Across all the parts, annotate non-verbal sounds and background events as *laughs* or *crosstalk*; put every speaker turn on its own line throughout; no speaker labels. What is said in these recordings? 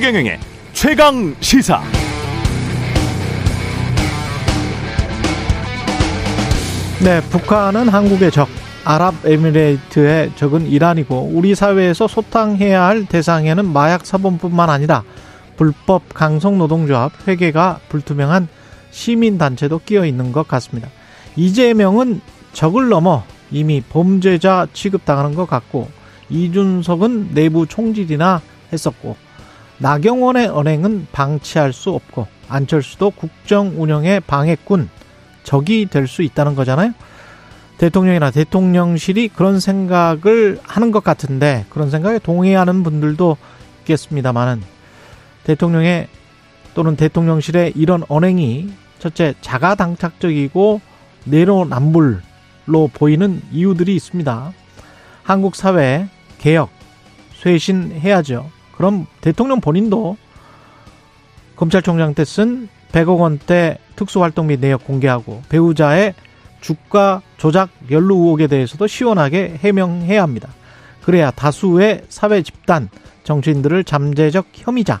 최경영의 최강 시사.
네, 북한은 한국의 적, 아랍에미레이트의 적은 이란이고 우리 사회에서 소탕해야 할 대상에는 마약 사범뿐만 아니라 불법 강성 노동조합, 회계가 불투명한 시민 단체도 끼어 있는 것 같습니다. 이재명은 적을 넘어 이미 범죄자 취급당하는 것 같고 이준석은 내부 총질이나 했었고 나경원의 언행은 방치할 수 없고 안철수도 국정 운영의 방해꾼 적이 될 수 있다는 거잖아요. 대통령이나 대통령실이 그런 생각을 하는 것 같은데 그런 생각에 동의하는 분들도 있겠습니다만은 대통령의 또는 대통령실의 이런 언행이 첫째 자가당착적이고 내로남불로 보이는 이유들이 있습니다. 한국 사회 개혁 쇄신해야죠. 그럼 대통령 본인도 검찰총장 때 쓴 100억 원대 특수활동 비 내역 공개하고 배우자의 주가 조작 연루 의혹에 대해서도 시원하게 해명해야 합니다. 그래야 다수의 사회 집단 정치인들을 잠재적 혐의자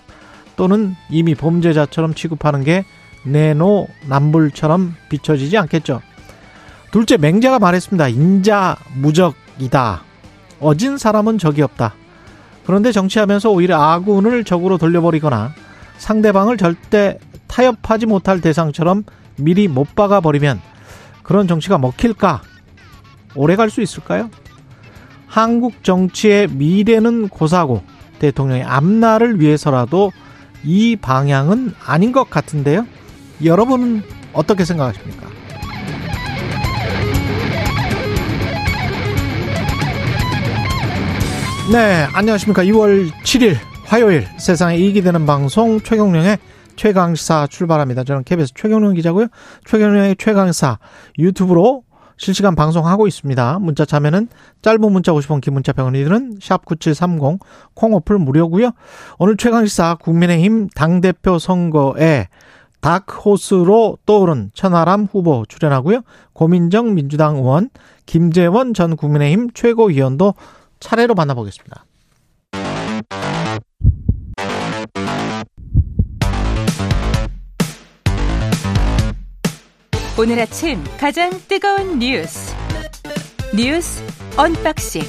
또는 이미 범죄자처럼 취급하는 게 내노남불처럼 비춰지지 않겠죠. 둘째 맹자가 말했습니다. 인자 무적이다. 어진 사람은 적이 없다. 그런데 정치하면서 오히려 아군을 적으로 돌려버리거나 상대방을 절대 타협하지 못할 대상처럼 미리 못 박아버리면 그런 정치가 먹힐까? 오래 갈 수 있을까요? 한국 정치의 미래는 고사고 대통령의 앞날을 위해서라도 이 방향은 아닌 것 같은데요. 여러분은 어떻게 생각하십니까? 네, 안녕하십니까. 2월 7일 화요일 세상에 이익이 되는 방송 최경령의 최강사 출발합니다. 저는 KBS 최경령 기자고요. 최경령의 최강사 유튜브로 실시간 방송하고 있습니다. 문자 참여는 짧은 문자 50원, 긴 문자 100원이 드는 샵9730 콩어플 무료고요. 오늘 최강시사 국민의힘 당대표 선거에 다크호스로 떠오른 천하람 후보 출연하고요. 고민정 민주당 의원, 김재원 전 국민의힘 최고위원도 차례로 만나보겠습니다.
오늘 아침 가장 뜨거운 뉴스 뉴스 언박싱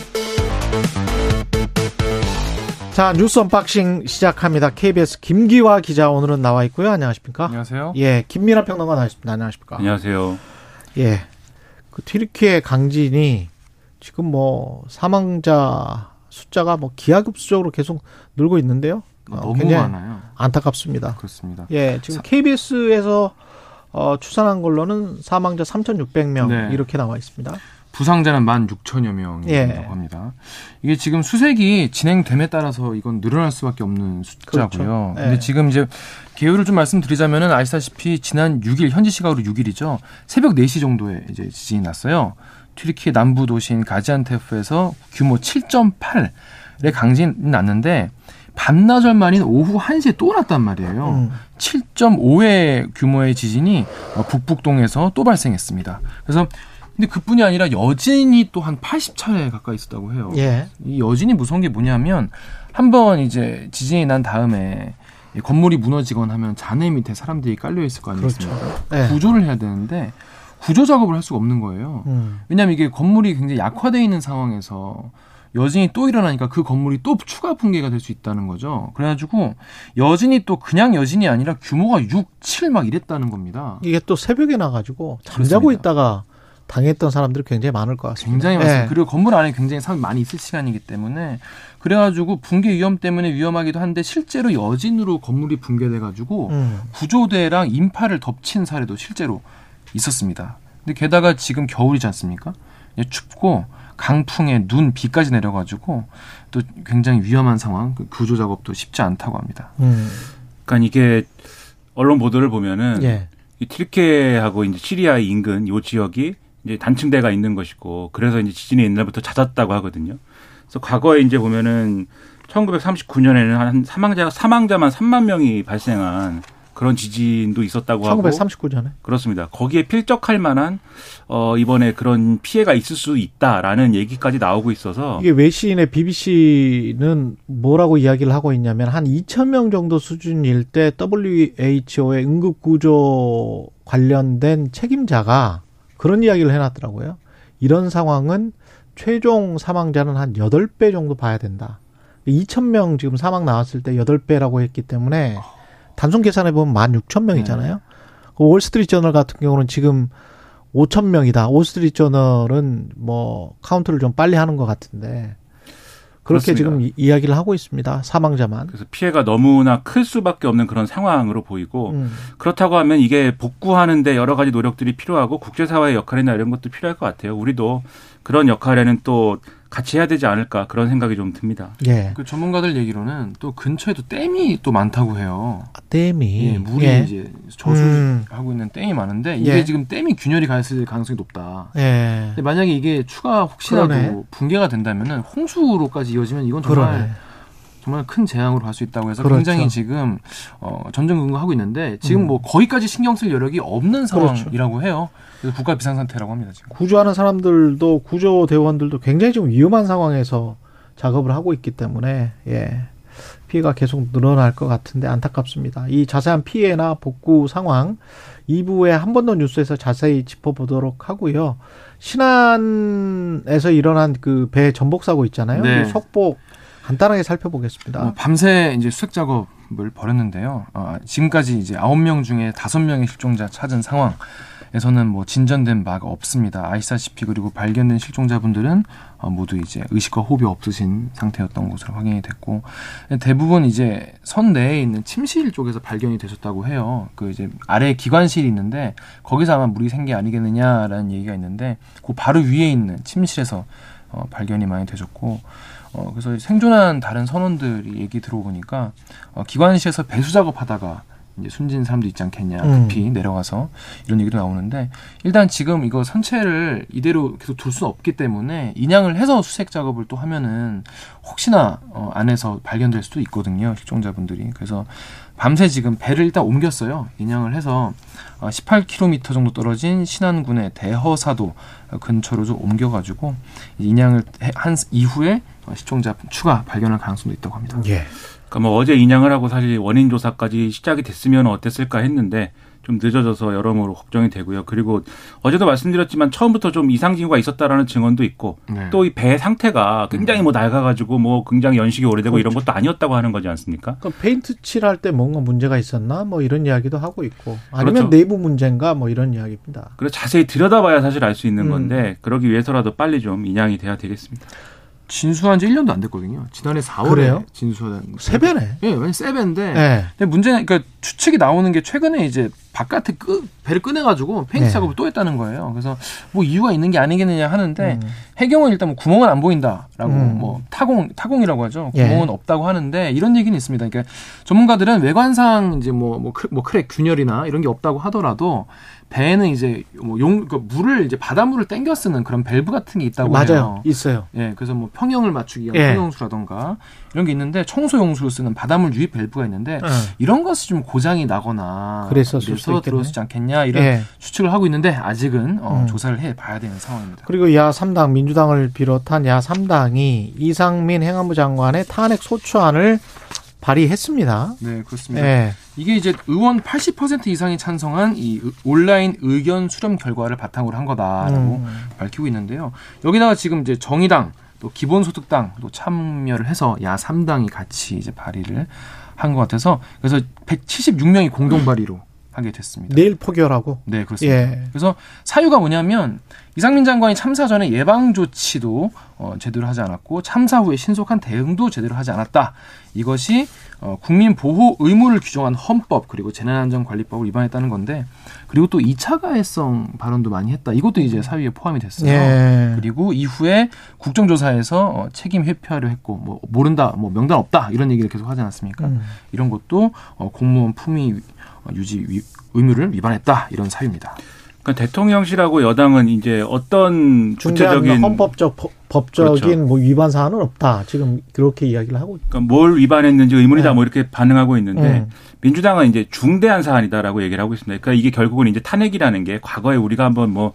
자 뉴스 unboxing 시작합니다. KBS 김기화 기자 오늘은 나와 있고요. 안녕하십니까?
안녕하세요.
예, 김민아 평론가 나와 있습니다. 안녕하십니까?
안녕하세요.
예, 그 튀르키예 강진이 지금 뭐 사망자 숫자가 뭐 기하급수적으로 계속 늘고 있는데요.
어, 너무 많아요.
안타깝습니다.
그렇습니다.
예, 지금 사... KBS에서 어, 추산한 걸로는 사망자 3,600명 네. 이렇게 나와 있습니다.
부상자는 16,000여 명이라고 예. 합니다. 이게 지금 수색이 진행됨에 따라서 이건 늘어날 수밖에 없는 숫자고요. 그렇죠. 예. 근데 지금 이제 개요를 좀 말씀드리자면은 아시다시피 지난 6일 현지 시각으로 6일이죠. 새벽 4시 정도에 이제 지진이 났어요. 튀르키 남부 도시인 가지안테프에서 규모 7.8의 강진이 났는데 반나절 만인 오후 1시에 또 났단 말이에요. 음. 7.5의 규모의 지진이 북북동에서 또 발생했습니다. 그래서 근데 그뿐이 아니라 여진이 또 한 80차례 가까이 있었다고 해요. 예. 이 여진이 무서운 게 뭐냐면 한 번 이제 지진이 난 다음에 건물이 무너지거나 하면 잔해 밑에 사람들이 깔려 있을 거 아니겠습니까? 그렇죠. 네. 구조를 해야 되는데 구조 작업을 할 수가 없는 거예요. 음. 왜냐하면 이게 건물이 굉장히 약화돼 있는 상황에서 여진이 또 일어나니까 그 건물이 또 추가 붕괴가 될 수 있다는 거죠. 그래가지고 여진이 또 그냥 여진이 아니라 규모가 6, 7 막 이랬다는 겁니다.
이게 또 새벽에 나가지고 잠자고 그렇습니다. 있다가 당했던 사람들이 굉장히 많을 것 같습니다.
굉장히 많습니다. 네. 그리고 건물 안에 굉장히 사람이 많이 있을 시간이기 때문에 그래가지고 붕괴 위험 때문에 위험하기도 한데 실제로 여진으로 건물이 붕괴돼가지고 음. 구조대랑 인파를 덮친 사례도 실제로 있었습니다. 근데 게다가 지금 겨울이지 않습니까? 춥고 강풍에 눈, 비까지 내려가지고 또 굉장히 위험한 상황, 그 구조 작업도 쉽지 않다고 합니다.
음. 그러니까 이게 언론 보도를 보면은 예. 이 튀르키예하고 이제 시리아 인근 요 지역이 이제 단층대가 있는 것이고 그래서 이제 지진이 옛날부터 잦았다고 하거든요. 그래서 과거에 이제 보면은 1939년에는 한 사망자가 사망자만 3만 명이 발생한 그런 지진도 있었다고
1939년에.
하고 그렇습니다. 거기에 필적할 만한 어 이번에 그런 피해가 있을 수 있다라는 얘기까지 나오고 있어서
이게 외신의 BBC는 뭐라고 이야기를 하고 있냐면 한 2천 명 정도 수준일 때 WHO의 응급 구조 관련된 책임자가 그런 이야기를 해 놨더라고요. 이런 상황은 최종 사망자는 한 8배 정도 봐야 된다. 2천 명 지금 사망 나왔을 때 8배라고 했기 때문에 단순 계산해 보면 16,000명이잖아요. 네. 그 월스트리트 저널 같은 경우는 지금 5천 명이다. 월스트리트 저널은 뭐 카운트를 좀 빨리 하는 것 같은데 그렇게 그렇습니다. 지금 이야기를 하고 있습니다. 사망자만.
그래서 피해가 너무나 클 수밖에 없는 그런 상황으로 보이고 음. 그렇다고 하면 이게 복구하는데 여러 가지 노력들이 필요하고 국제사회의 역할이나 이런 것도 필요할 것 같아요. 우리도 그런 역할에는 또 같이 해야 되지 않을까 그런 생각이 좀 듭니다.
예. 그 전문가들 얘기로는 또 근처에도 댐이 또 많다고 해요.
아, 댐이
예, 물이 예. 이제 저수하고 음. 있는 댐이 많은데 이게 예. 지금 댐이 균열이 가 있을 가능성이 높다. 예. 근데 만약에 이게 추가 혹시라도 그러네. 붕괴가 된다면은 홍수로까지 이어지면 이건 정말 그러네. 정말 큰 재앙으로 갈 수 있다고 해서 그렇죠. 굉장히 지금 어, 전전긍긍하고 있는데 지금 음. 뭐 거기까지 신경 쓸 여력이 없는 그렇죠. 상황이라고 그렇죠. 해요. 그래서 국가 비상 상태라고 합니다. 지금.
구조하는 사람들도 구조 대원들도 굉장히 좀 위험한 상황에서 작업을 하고 있기 때문에 예. 피해가 계속 늘어날 것 같은데 안타깝습니다. 이 자세한 피해나 복구 상황 2부에 한 번 더 뉴스에서 자세히 짚어보도록 하고요. 신안에서 일어난 그 배 전복 사고 있잖아요. 네. 속복 간단하게 살펴보겠습니다.
어, 밤새 이제 수색 작업을 벌였는데요. 어, 지금까지 이제 9명 중에 5명의 실종자 찾은 상황. 에서는 뭐 진전된 바가 없습니다. 아시다시피 그리고 발견된 실종자분들은 어, 모두 이제 의식과 호흡이 없으신 상태였던 것으로 확인이 됐고 대부분 이제 선 내에 있는 침실 쪽에서 발견이 되셨다고 해요. 그 이제 아래 기관실이 있는데 거기서 아마 물이 샌게 아니겠느냐라는 얘기가 있는데 그 바로 위에 있는 침실에서 어, 발견이 많이 되셨고 어, 그래서 생존한 다른 선원들이 얘기 들어보니까 어, 기관실에서 배수 작업하다가 이제 숨진 사람도 있지 않겠냐 음. 급히 음. 내려가서 이런 얘기도 나오는데 일단 지금 이거 선체를 이대로 계속 둘 수는 없기 때문에 인양을 해서 수색 작업을 또 하면은 혹시나 어, 안에서 발견될 수도 있거든요 실종자분들이 그래서 밤새 지금 배를 일단 옮겼어요 인양을 해서 어, 18km 정도 떨어진 신안군의 대허사도 근처로 좀 옮겨가지고 인양을 한 이후에 시종자 추가 발견할 가능성도 있다고 합니다.
예. 그러니까 뭐 어제 인양을 하고 사실 원인 조사까지 시작이 됐으면 어땠을까 했는데 좀 늦어져서 여러모로 걱정이 되고요. 그리고 어제도 말씀드렸지만 처음부터 좀 이상 징후가 있었다라는 증언도 있고 네. 또이 배 상태가 굉장히 뭐 낡아가지고 뭐 굉장히 연식이 오래되고 그렇죠. 이런 것도 아니었다고 하는 거지 않습니까?
그럼 페인트 칠할 때 뭔가 문제가 있었나 뭐 이런 이야기도 하고 있고 아니면 그렇죠. 내부 문제인가 뭐 이런 이야기입니다.
그래서 자세히 들여다봐야 사실 알 수 있는 음. 건데 그러기 위해서라도 빨리 좀 인양이 돼야 되겠습니다.
진수한 지 1년도 안 됐거든요. 지난해 4월에 그래요? 진수한
세배네.
예, 완전 세배인데. 네. 근데 문제는 그러니까 추측이 나오는 게 최근에 이제 바깥에 끄, 배를 꺼내 가지고 페인트 네. 작업을 또 했다는 거예요. 그래서 뭐 이유가 있는 게 아니겠느냐 하는데 음. 해경은 일단 뭐 구멍은 안 보인다라고 음. 뭐 타공 타공이라고 하죠. 예. 구멍은 예. 없다고 하는데 이런 얘기는 있습니다. 그러니까 전문가들은 외관상 이제 뭐뭐 뭐, 뭐 crack 균열이나 이런 게 없다고 하더라도 배에는 이제 뭐 용, 그 물을 이제 바닷물을 땡겨 쓰는 그런 밸브 같은 게 있다고
맞아요.
해요.
있어요.
예, 그래서 뭐 평형을 맞추기 위한 예. 평형수라던가 이런 게 있는데 청소 용수로 쓰는 바닷물 유입 밸브가 있는데 예. 이런 것이 좀 고장이 나거나
그래서
들어오지 않겠냐 이런 예. 추측을 하고 있는데 아직은 어, 음. 조사를 해 봐야 되는 상황입니다.
그리고 야 3당 민주당을 비롯한 야 3당이 이상민 행안부 장관의 탄핵 소추안을 발의했습니다.
네, 그렇습니다. 네. 이게 이제 의원 80% 이상이 찬성한 이 온라인 의견 수렴 결과를 바탕으로 한 거다라고 음. 밝히고 있는데요. 여기다가 지금 이제 정의당 또 기본소득당도 참여를 해서 야 3당이 같이 이제 발의를 한 것 같아서 그래서 176명이 공동 발의로 하게 됐습니다.
내일 포결하고?
네, 그렇습니다. 예. 그래서 사유가 뭐냐면 이상민 장관이 참사 전에 예방 조치도 어, 제대로 하지 않았고 참사 후에 신속한 대응도 제대로 하지 않았다. 이것이 어, 국민 보호 의무를 규정한 헌법 그리고 재난안전관리법을 위반했다는 건데 그리고 또 2차 가해성 발언도 많이 했다. 이것도 이제 사유에 포함이 됐어요. 예. 그리고 이후에 국정조사에서 어, 책임 회피하려 했고 뭐 모른다, 뭐 명단 없다 이런 얘기를 계속 하지 않았습니까? 음. 이런 것도 어, 공무원 품위 유지 의무를 위반했다 이런 사유입니다.
그러니까 대통령실하고 여당은 이제 어떤 구체적인
헌법적 법적인 그렇죠. 뭐 위반 사안은 없다. 지금 그렇게 이야기를 하고.
그러니까 뭘 위반했는지 의문이다 네. 뭐 이렇게 반응하고 있는데 음. 민주당은 이제 중대한 사안이다라고 얘기를 하고 있습니다. 그러니까 이게 결국은 이제 탄핵이라는 게 과거에 우리가 한번 뭐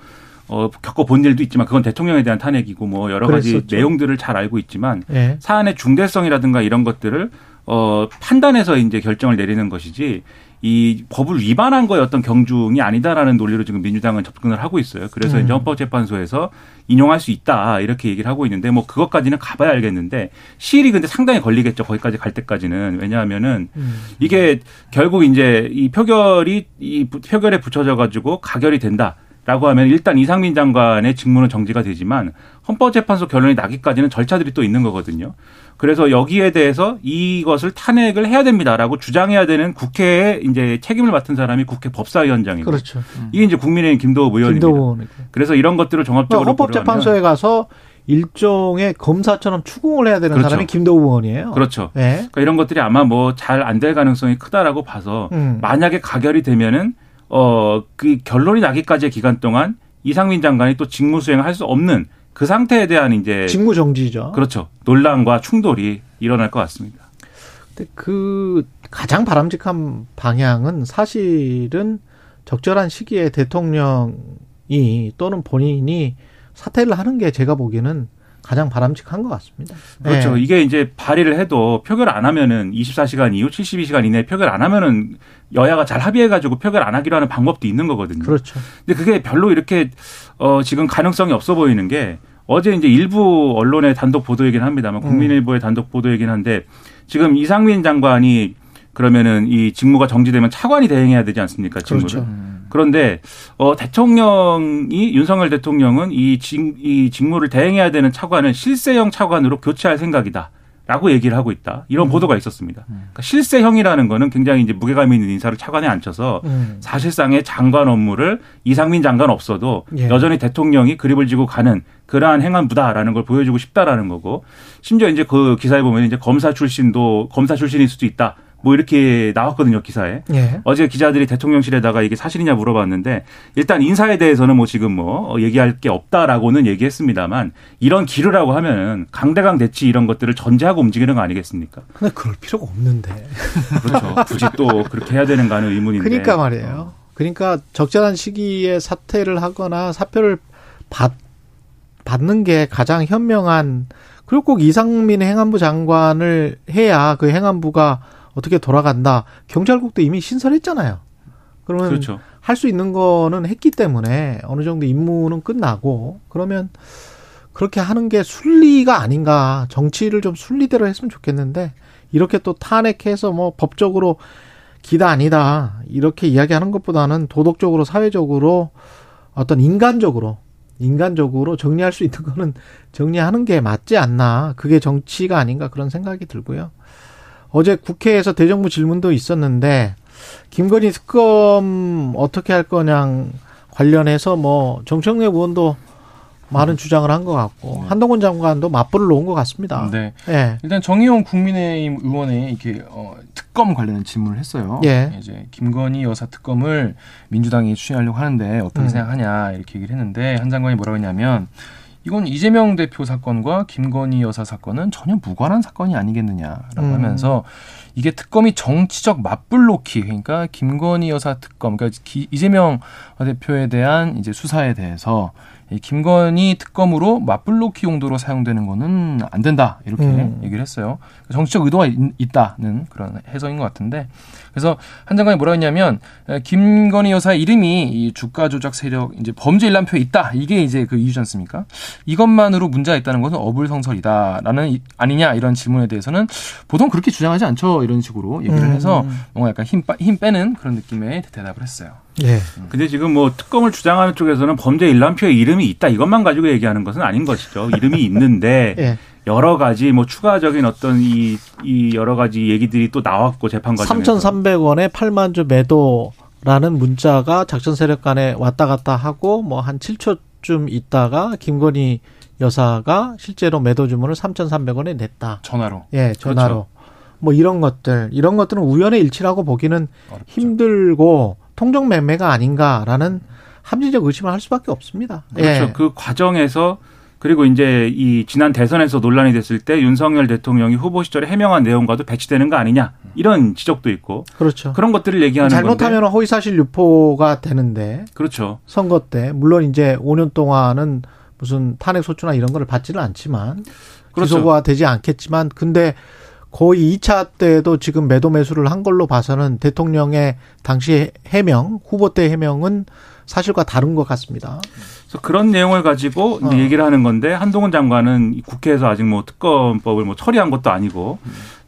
어, 겪어본 일도 있지만 그건 대통령에 대한 탄핵이고 뭐 여러 가지 그랬었죠. 내용들을 잘 알고 있지만 네. 사안의 중대성이라든가 이런 것들을 어, 판단해서 이제 결정을 내리는 것이지 이 법을 위반한 거에 어떤 경중이 아니다라는 논리로 지금 민주당은 접근을 하고 있어요. 그래서 음. 이제 헌법재판소에서 인용할 수 있다 이렇게 얘기를 하고 있는데 뭐 그것까지는 가봐야 알겠는데 시일이 근데 상당히 걸리겠죠. 거기까지 갈 때까지는 왜냐하면은 음. 이게 결국 이제 이 표결이 이 표결에 붙여져 가지고 가결이 된다. 라고 하면 일단 이상민 장관의 직무는 정지가 되지만 헌법재판소 결론이 나기까지는 절차들이 또 있는 거거든요. 그래서 여기에 대해서 이것을 탄핵을 해야 됩니다라고 주장해야 되는 국회에 이제 책임을 맡은 사람이 국회 법사위원장이고
그렇죠.
이게 이제 국민의힘 김도우 의원입니다. 김도우. 그래서 이런 것들을 종합적으로
헌법재판소에 가서 일종의 검사처럼 추궁을 해야 되는 그렇죠. 사람이 김도우 의원이에요.
그렇죠. 네. 그러니까 이런 것들이 아마 뭐 잘 안 될 가능성이 크다라고 봐서 음. 만약에 가결이 되면은 어 그 결론이 나기까지의 기간 동안 이상민 장관이 또 직무 수행을 할 수 없는 그 상태에 대한 이제
직무 정지죠.
그렇죠. 논란과 충돌이 일어날 것 같습니다.
근데 그 가장 바람직한 방향은 사실은 적절한 시기에 대통령이 또는 본인이 사퇴를 하는 게 제가 보기에는 가장 바람직한 것 같습니다.
그렇죠. 네. 이게 이제 발의를 해도 표결 안 하면은 24시간 이후 72시간 이내에 표결 안 하면은 여야가 잘 합의해가지고 표결 안 하기로 하는 방법도 있는 거거든요.
그렇죠.
근데 그게 별로 이렇게 어 지금 가능성이 없어 보이는 게 어제 이제 일부 언론의 단독 보도이긴 합니다만 음. 국민일보의 단독 보도이긴 한데 지금 이상민 장관이 그러면은 이 직무가 정지되면 차관이 대행해야 되지 않습니까? 직무를. 그렇죠. 그런데 어 대통령이 윤석열 대통령은 이, 직, 이 직무를 대행해야 되는 차관을 실세형 차관으로 교체할 생각이다. 라고 얘기를 하고 있다. 이런 음. 보도가 있었습니다. 음. 그러니까 실세형이라는 거는 굉장히 이제 무게감 있는 인사를 차관에 앉혀서 음. 사실상의 장관 업무를 이상민 장관 없어도 예. 여전히 대통령이 그립을 지고 가는 그러한 행안부다라는 걸 보여주고 싶다라는 거고 심지어 이제 그 기사에 보면 이제 검사 출신도 검사 출신일 수도 있다. 뭐 이렇게 나왔거든요 기사에 예. 어제 기자들이 대통령실에다가 이게 사실이냐 물어봤는데 일단 인사에 대해서는 뭐 지금 뭐 얘기할 게 없다라고는 얘기했습니다만 이런 기류라고 하면은 강대강 대치 이런 것들을 전제하고 움직이는 거 아니겠습니까?
근데 그럴 필요가 없는데 *laughs*
그렇죠 굳이 또 그렇게 해야 되는가 하는 의문인데
그러니까 말이에요. 그러니까 적절한 시기에 사퇴를 하거나 사표를 받 받는 게 가장 현명한 그리고 꼭 이상민 행안부 장관을 해야 그 행안부가 어떻게 돌아간다. 경찰국도 이미 신설했잖아요. 그러면 그렇죠. 할수 있는 거는 했기 때문에 어느 정도 임무는 끝나고 그러면 그렇게 하는 게 순리가 아닌가. 정치를 좀 순리대로 했으면 좋겠는데 이렇게 또 탄핵해서 뭐 법적으로 기다 아니다. 이렇게 이야기하는 것보다는 도덕적으로 사회적으로 어떤 인간적으로 인간적으로 정리할 수 있는 거는 정리하는 게 맞지 않나. 그게 정치가 아닌가 그런 생각이 들고요. 어제 국회에서 대정부 질문도 있었는데 김건희 특검 어떻게 할 거냐 관련해서 뭐 정청래 의원도 많은 주장을 한 것 같고 네. 한동훈 장관도 맞불을 놓은 것 같습니다.
네. 네. 일단 정의용 국민의힘 의원이 이렇게 어, 특검 관련된 질문을 했어요. 예. 이제 김건희 여사 특검을 민주당이 추진하려고 하는데 어떻게 음. 생각하냐 이렇게 얘기를 했는데 한 장관이 뭐라고 했냐면 이건 이재명 대표 사건과 김건희 여사 사건은 전혀 무관한 사건이 아니겠느냐라고 음. 하면서 이게 특검이 정치적 맞불놓기 그러니까 김건희 여사 특검 그러니까 이재명 대표에 대한 이제 수사에 대해서 이 김건희 특검으로 맞불놓기 용도로 사용되는 거는 안 된다 이렇게 음. 얘기를 했어요. 정치적 의도가 있, 다는 그런 해석인 것 같은데 그래서 한 장관이 뭐라 했냐면 김건희 여사 이름이 이 주가 조작 세력 이제 범죄 일람표에 있다 이게 이제 그 이유지 않습니까? 이것만으로 문제가 있다는 것은 어불성설이다라는 아니냐 이런 질문에 대해서는 보통 그렇게 주장하지 않죠 이런 식으로 얘기를 음. 해서 뭔가 약간 힘, 힘 빼는 그런 느낌의 대답을 했어요.
네. 근데 지금 뭐 특검을 주장하는 쪽에서는 범죄 일람표에 이름이 있다 이것만 가지고 얘기하는 것은 아닌 것이죠. 이름이 있는데 네. *laughs* 여러 가지 뭐 추가적인 어떤 이, 이 여러 가지 얘기들이 또 나왔고 재판 과정에서
3,300원에 8만 주 매도라는 문자가 작전 세력 간에 왔다 갔다 하고 뭐 한 7초쯤 있다가 김건희 여사가 실제로 매도 주문을 3,300원에 냈다.
전화로.
예, 전화로. 그렇죠. 뭐 이런 것들, 이런 것들은 우연의 일치라고 보기는 어렵죠. 힘들고 통정 매매가 아닌가라는 합리적 의심을 할 수밖에 없습니다.
그렇죠. 예. 그 과정에서 그리고 이제 이 지난 대선에서 논란이 됐을 때 윤석열 대통령이 후보 시절에 해명한 내용과도 배치되는 거 아니냐 이런 지적도 있고
그렇죠.
그런 것들을 얘기하는
잘못하면
건데.
허위 사실 유포가 되는데
그렇죠.
선거 때 물론 이제 5년 동안은 무슨 탄핵 소추나 이런 거를 받지는 않지만 그렇죠. 기소가 되지 않겠지만 근데 거의 2차 때도 지금 매도 매수를 한 걸로 봐서는 대통령의 당시 해명 후보 때 해명은 사실과 다른 것 같습니다.
그래서 그런 내용을 가지고 어. 얘기를 하는 건데 한동훈 장관은 국회에서 아직 뭐 특검법을 뭐 처리한 것도 아니고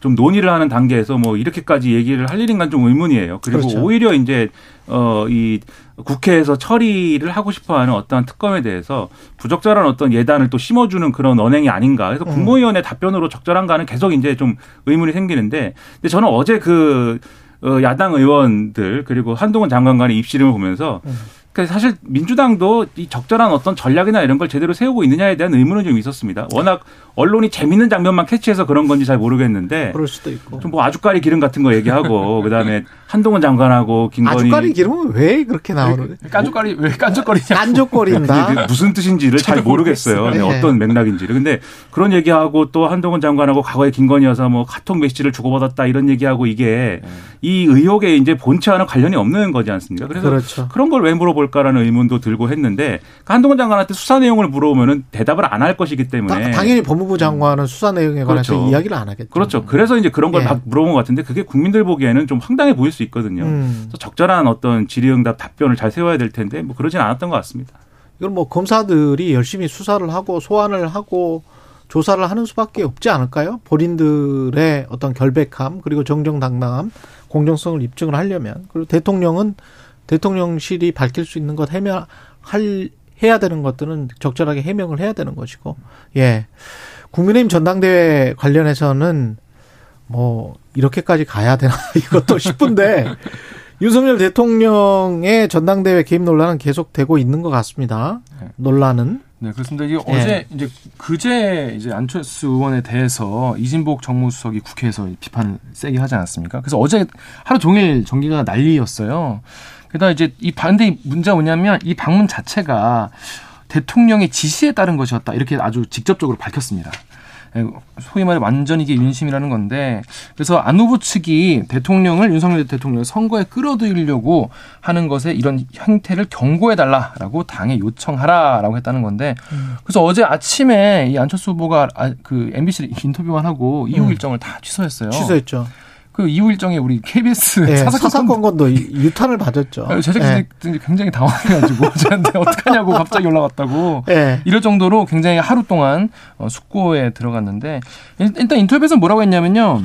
좀 논의를 하는 단계에서 뭐 이렇게까지 얘기를 할 일인가 좀 의문이에요. 그리고 그렇죠. 오히려 이제 어 이 국회에서 처리를 하고 싶어하는 어떠한 특검에 대해서 부적절한 어떤 예단을 또 심어주는 그런 언행이 아닌가. 그래서 음. 국무위원회 답변으로 적절한가는 계속 이제 좀 의문이 생기는데, 근데 저는 어제 그 어, 야당 의원들 그리고 한동훈 장관 간의 입시름을 보면서 음. 그러니까 사실 민주당도 이 적절한 어떤 전략이나 이런 걸 제대로 세우고 있느냐에 대한 의문은 좀 있었습니다. 워낙 언론이 재밌는 장면만 캐치해서 그런 건지 잘 모르겠는데
그럴 수도 있고
좀 뭐 아주까리 기름 같은 거 얘기하고 *laughs* 그다음에 한동훈 장관하고 김건희
아주까리 기름은 왜 그렇게 나오는
깐족거리 왜 깐족거리냐
깐족거린다
무슨 뜻인지를 잘 모르겠어요. 네. 어떤 맥락인지를 근데 그런 얘기하고 또 한동훈 장관하고 과거에 김건희 여사 뭐 카톡 메시지를 주고받았다 이런 얘기하고 이게 네. 이 의혹에 이제 본체와는 관련이 없는 거지 않습니까? 그래서 그렇죠. 그런 걸 왜 물어볼 까라는 의문도 들고 했는데 한동훈 장관한테 수사 내용을 물어보면은 대답을 안 할 것이기 때문에
당연히 법무부 장관은 수사 내용에 관해서 그렇죠. 이야기를 안 하겠죠.
그렇죠. 그래서 이제 그런 걸막 예. 물어본 것 같은데 그게 국민들 보기에는 좀 황당해 보일 수 있거든요. 음. 그래서 적절한 어떤 질의응답 답변을 잘 세워야 될 텐데 뭐 그러진 않았던 것 같습니다.
이건 뭐 검사들이 열심히 수사를 하고 소환을 하고 조사를 하는 수밖에 없지 않을까요? 본인들의 어떤 결백함 그리고 정정당당함 공정성을 입증을 하려면 그리고 대통령은 대통령실이 밝힐 수 있는 것 해명 할 해야 되는 것들은 적절하게 해명을 해야 되는 것이고 예 국민의힘 전당대회 관련해서는 뭐 이렇게까지 가야 되나 *laughs* 이것도 싶은데 윤석열 대통령의 전당대회 개입 논란은 계속되고 있는 것 같습니다. 네. 논란은
네, 그렇습니다. 이게 예. 어제 이제 그제 이제 안철수 의원에 대해서 이진복 정무수석이 국회에서 비판을 세게 하지 않았습니까? 그래서 어제 하루 종일 전기가 난리였어요. 게다가 이제 이 반대 문제가 뭐냐면 이 방문 자체가 대통령의 지시에 따른 것이었다. 이렇게 아주 직접적으로 밝혔습니다. 예, 소위 말해 완전 이게 윤심이라는 건데 그래서 안 후보 측이 대통령을 윤석열 대통령을 선거에 끌어들이려고 하는 것에 이런 형태를 경고해 달라라고 당에 요청하라라고 했다는 건데 그래서 어제 아침에 이 안철수 후보가 아, 그 MBC 인터뷰만 하고 이후 음. 일정을 다 취소했어요.
취소했죠.
그 이후 일정에 우리 KBS
네, 사사건건도 유탄을 받았죠.
제작진들이 네. 굉장히 당황해가지고 *laughs* 저한테 어떡하냐고 갑자기 연락 왔다고 네. 이럴 정도로 굉장히 하루 동안 어, 숙고에 들어갔는데 일단 인터뷰에서 뭐라고 했냐면요.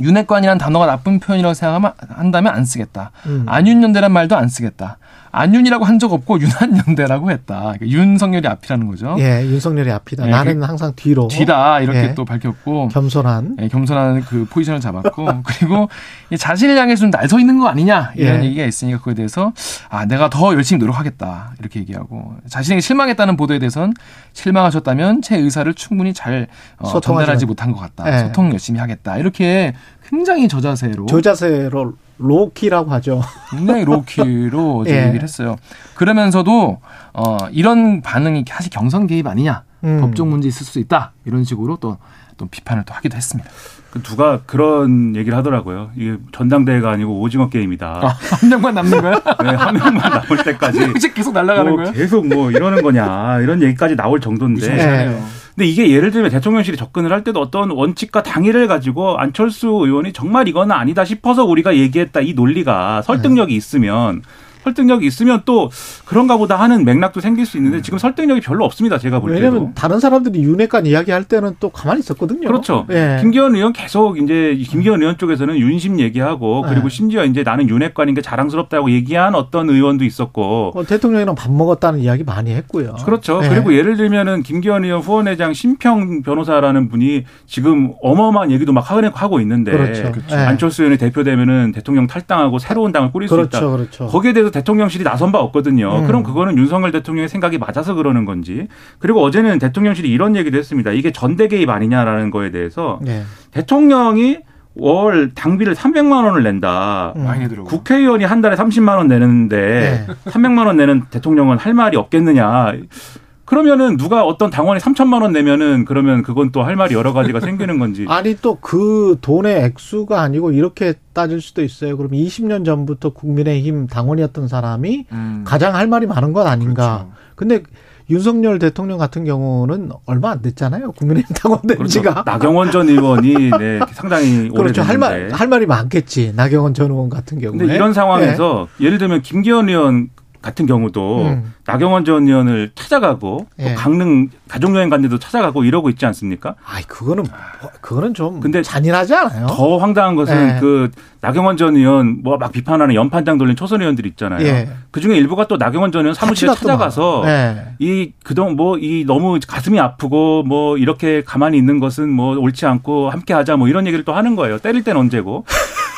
윤핵관이란 단어가 나쁜 표현이라고 생각한다면 안 쓰겠다. 음. 안윤연대란 말도 안 쓰겠다. 안윤이라고 한 적 없고 윤한연대라고 했다. 그러니까 윤석열이 앞이라는 거죠.
예, 윤석열이 앞이다. 예, 나는 그 항상 뒤로.
뒤다 이렇게 예. 또 밝혔고
겸손한.
예, 겸손한 그 포지션을 잡았고 *laughs* 그리고 자신을 향해서 좀 날 서 있는 거 아니냐 이런 예. 얘기가 있으니까 그거에 대해서 아 내가 더 열심히 노력하겠다 이렇게 얘기하고 자신에게 실망했다는 보도에 대해서는 실망하셨다면 제 의사를 충분히 잘 어, 전달하지 못한 것 같다. 예. 소통 열심히 하겠다 이렇게 굉장히 저자세로
저자세로 로키라고 하죠.
굉장히 로키로 *laughs* 예. 얘기를 했어요. 그러면서도 어 이런 반응이 사실 경선 개입 아니냐, 음. 법적 문제 있을 수 있다 이런 식으로 또 또 비판을 또 하기도 했습니다.
그 누가 그런 얘기를 하더라고요. 이게 전당대회가 아니고 오징어 게임이다. 아,
한 명만 남는 거야?
네, 한 명만 남을 때까지. *laughs*
계속 날아가는
뭐
거야?
계속 뭐 이러는 거냐 이런 얘기까지 나올 정도인데. 네. 근데 이게 예를 들면 대통령실이 접근을 할 때도 어떤 원칙과 당위를 가지고 안철수 의원이 정말 이거는 아니다 싶어서 우리가 얘기했다 이 논리가 설득력이 있으면 설득력이 있으면 또 그런가 보다 하는 맥락도 생길 수 있는데 지금 설득력이 별로 없습니다. 제가 볼 때도.
왜냐하면 다른 사람들이 윤핵관 이야기할 때는 또 가만히 있었거든요.
그렇죠. 예. 김기현 의원 계속 이제 김기현 의원 쪽에서는 윤심 얘기하고 그리고 예. 심지어 이제 나는 윤핵관인 게 자랑스럽다고 얘기한 어떤 의원도 있었고
어, 대통령이랑 밥 먹었다는 이야기 많이 했고요.
그렇죠. 예. 그리고 예를 들면은 김기현 의원 후원회장 심평 변호사라는 분이 지금 어마어마한 얘기도 막 하고 있는데 그렇죠. 그렇죠. 안철수 의원이 대표되면은 대통령 탈당하고 새로운 당을 꾸릴
그렇죠.
수 있다.
그렇죠.
거기에 대해서 대통령실이 나선 바 없거든요. 음. 그럼 그거는 윤석열 대통령의 생각이 맞아서 그러는 건지. 그리고 어제는 대통령실이 이런 얘기도 했습니다. 이게 전대 개입 아니냐라는 거에 대해서 네. 대통령이 월 당비를 300만 원을 낸다.
음. 많이 들어.
국회의원이 한 달에 30만 원 내는데 네. 300만 원 내는 대통령은 할 말이 없겠느냐. 그러면은 누가 어떤 당원이 3천만 원 내면은 그러면 그건 또 할 말이 여러 가지가 생기는 건지. *laughs*
아니 또 그 돈의 액수가 아니고 이렇게 따질 수도 있어요. 그럼 20년 전부터 국민의힘 당원이었던 사람이 음. 가장 할 말이 많은 건 아닌가. 그렇죠. 근데 윤석열 대통령 같은 경우는 얼마 안 됐잖아요. 국민의힘 *laughs* 당원된 그렇죠. 지가.
나경원 전 의원이 네, 상당히
그렇죠. 할 말, 할 말이 많겠지. 나경원 전 의원 같은 경우에.
근데 이런 상황에서 네. 예를 들면 김기현 의원 같은 경우도 음. 나경원 전 의원을 찾아가고 예. 강릉 가족여행 간 데도 찾아가고 이러고 있지 않습니까?
아, 그거는 그거는 좀 근데 잔인하지 않아요?
더 황당한 것은 예. 그 나경원 전 의원 뭐 막 비판하는 연판장 돌린 초선 의원들 있잖아요. 예. 그 중에 일부가 또 나경원 전 의원 사무실에 찾아가서 예. 이 그동안 뭐이 너무 가슴이 아프고 뭐 이렇게 가만히 있는 것은 뭐 옳지 않고 함께 하자 뭐 이런 얘기를 또 하는 거예요. 때릴 땐 언제고.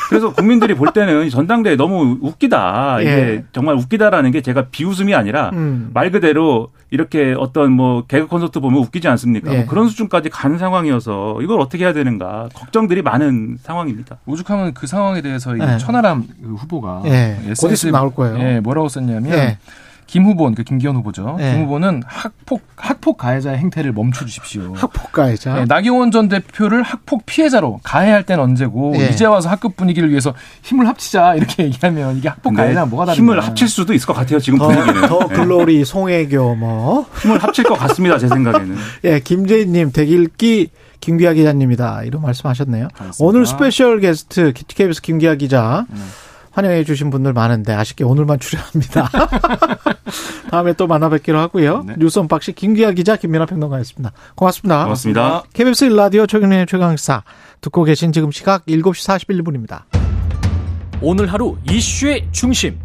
그래서 국민들이 볼 때는 전당대회 너무 웃기다. 이게 예. 정말 웃기다라는 게 제가 비웃음이 아니라 음. 말 그대로 이렇게 어떤 뭐 개그 콘서트 보면 웃기지 않습니까? 예. 뭐 그런 수준까지 가는 상황이어서 이걸 어떻게 해야 되는가 걱정들이 많은 상황입니다.
오죽하면 그 상황에 대해서 예. 천하람 그 후보가
예. 곧 나올 거예요.
예, 뭐라고 썼냐면 예. 김 후보는 그 김기현 후보죠. 네. 김 후보는 학폭 학폭 가해자의 행태를 멈춰 주십시오.
학폭 가해자.
네, 나경원 전 대표를 학폭 피해자로 가해할 때는 언제고 네. 이제 와서 학급 분위기를 위해서 힘을 합치자 이렇게 얘기하면 이게 학폭 가해자 뭐가 다른가?
힘을 합칠 수도 있을 것 같아요. 지금
더,
분위기는.
더 네. 글로리 송혜교 뭐
힘을 합칠 것 같습니다. 제 생각에는. *laughs*
예, 김재인님 대길기 김기화 기자님이다 이런 말씀하셨네요. 알겠습니다. 오늘 special guest KBS 김기화 기자. 네. 환영해 주신 분들 많은데 아쉽게 오늘만 출연합니다. *laughs* 다음에 또 만나 뵙기로 하고요. 네. 뉴스 unboxing 김기화 기자 김민아 평론가였습니다. 고맙습니다.
고맙습니다.
KBS 1라디오 최경영의 최강시사 듣고 계신 지금 시각 7시 41분입니다.
오늘 하루 이슈의 중심.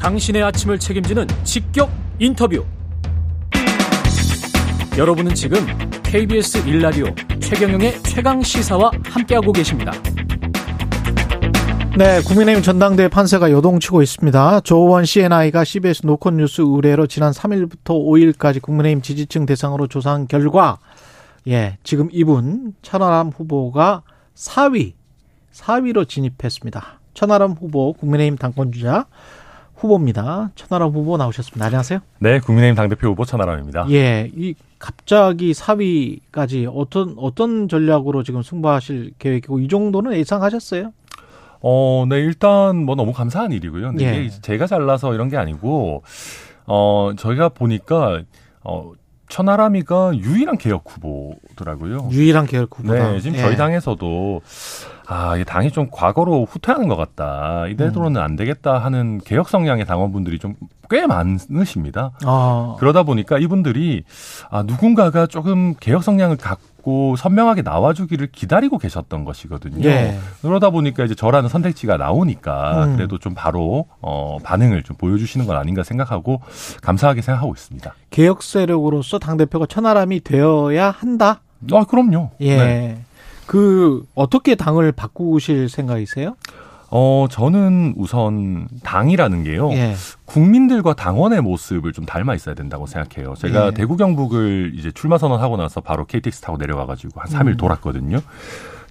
당신의 아침을 책임지는 직격 인터뷰. 여러분은 지금 KBS 1라디오 최경영의 최강 시사와 함께하고 계십니다.
네, 국민의힘 전당대회 판세가 요동치고 있습니다. 조원 CNI가 CBS 노컷 뉴스 의뢰로 지난 3일부터 5일까지 국민의힘 지지층 대상으로 조사한 결과, 예, 지금 이분 천하람 후보가 4위, 4위로 진입했습니다. 천하람 후보 국민의힘 당권주자 후보입니다. 천하람 후보 나오셨습니다. 안녕하세요.
네, 국민의힘 당대표 후보 천하람입니다.
예, 이 갑자기 4위까지 어떤 어떤 전략으로 지금 승부하실 계획이고 이 정도는 예상하셨어요?
어, 네, 일단 뭐 너무 감사한 일이고요. 근데 예. 이게 제가 잘나서 이런 게 아니고, 어, 저희가 보니까, 어, 천하람이가 유일한 개혁 후보더라고요.
유일한 개혁 후보다.
네, 지금 예. 저희 당에서도 아, 이 당이 좀 과거로 후퇴하는 것 같다. 이대로는 음. 안 되겠다 하는 개혁 성향의 당원분들이 좀 꽤 많으십니다. 아. 그러다 보니까 이분들이 아, 누군가가 조금 개혁 성향을 갖고 있고 선명하게 나와주기를 기다리고 계셨던 것이거든요. 예. 그러다 보니까 이제 저라는 선택지가 나오니까 음. 그래도 좀 바로 어, 반응을 좀 보여주시는 건 아닌가 생각하고 감사하게 생각하고 있습니다.
개혁 세력으로서 당 대표가 천하람이 되어야 한다.
아 그럼요.
예. 네. 그 어떻게 당을 바꾸실 생각이세요?
어, 저는 우선 당이라는 게요. 예. 국민들과 당원의 모습을 좀 닮아 있어야 된다고 생각해요. 제가 예. 대구 경북을 이제 출마 선언하고 나서 바로 KTX 타고 내려와 가지고 한 3일 음. 돌았거든요.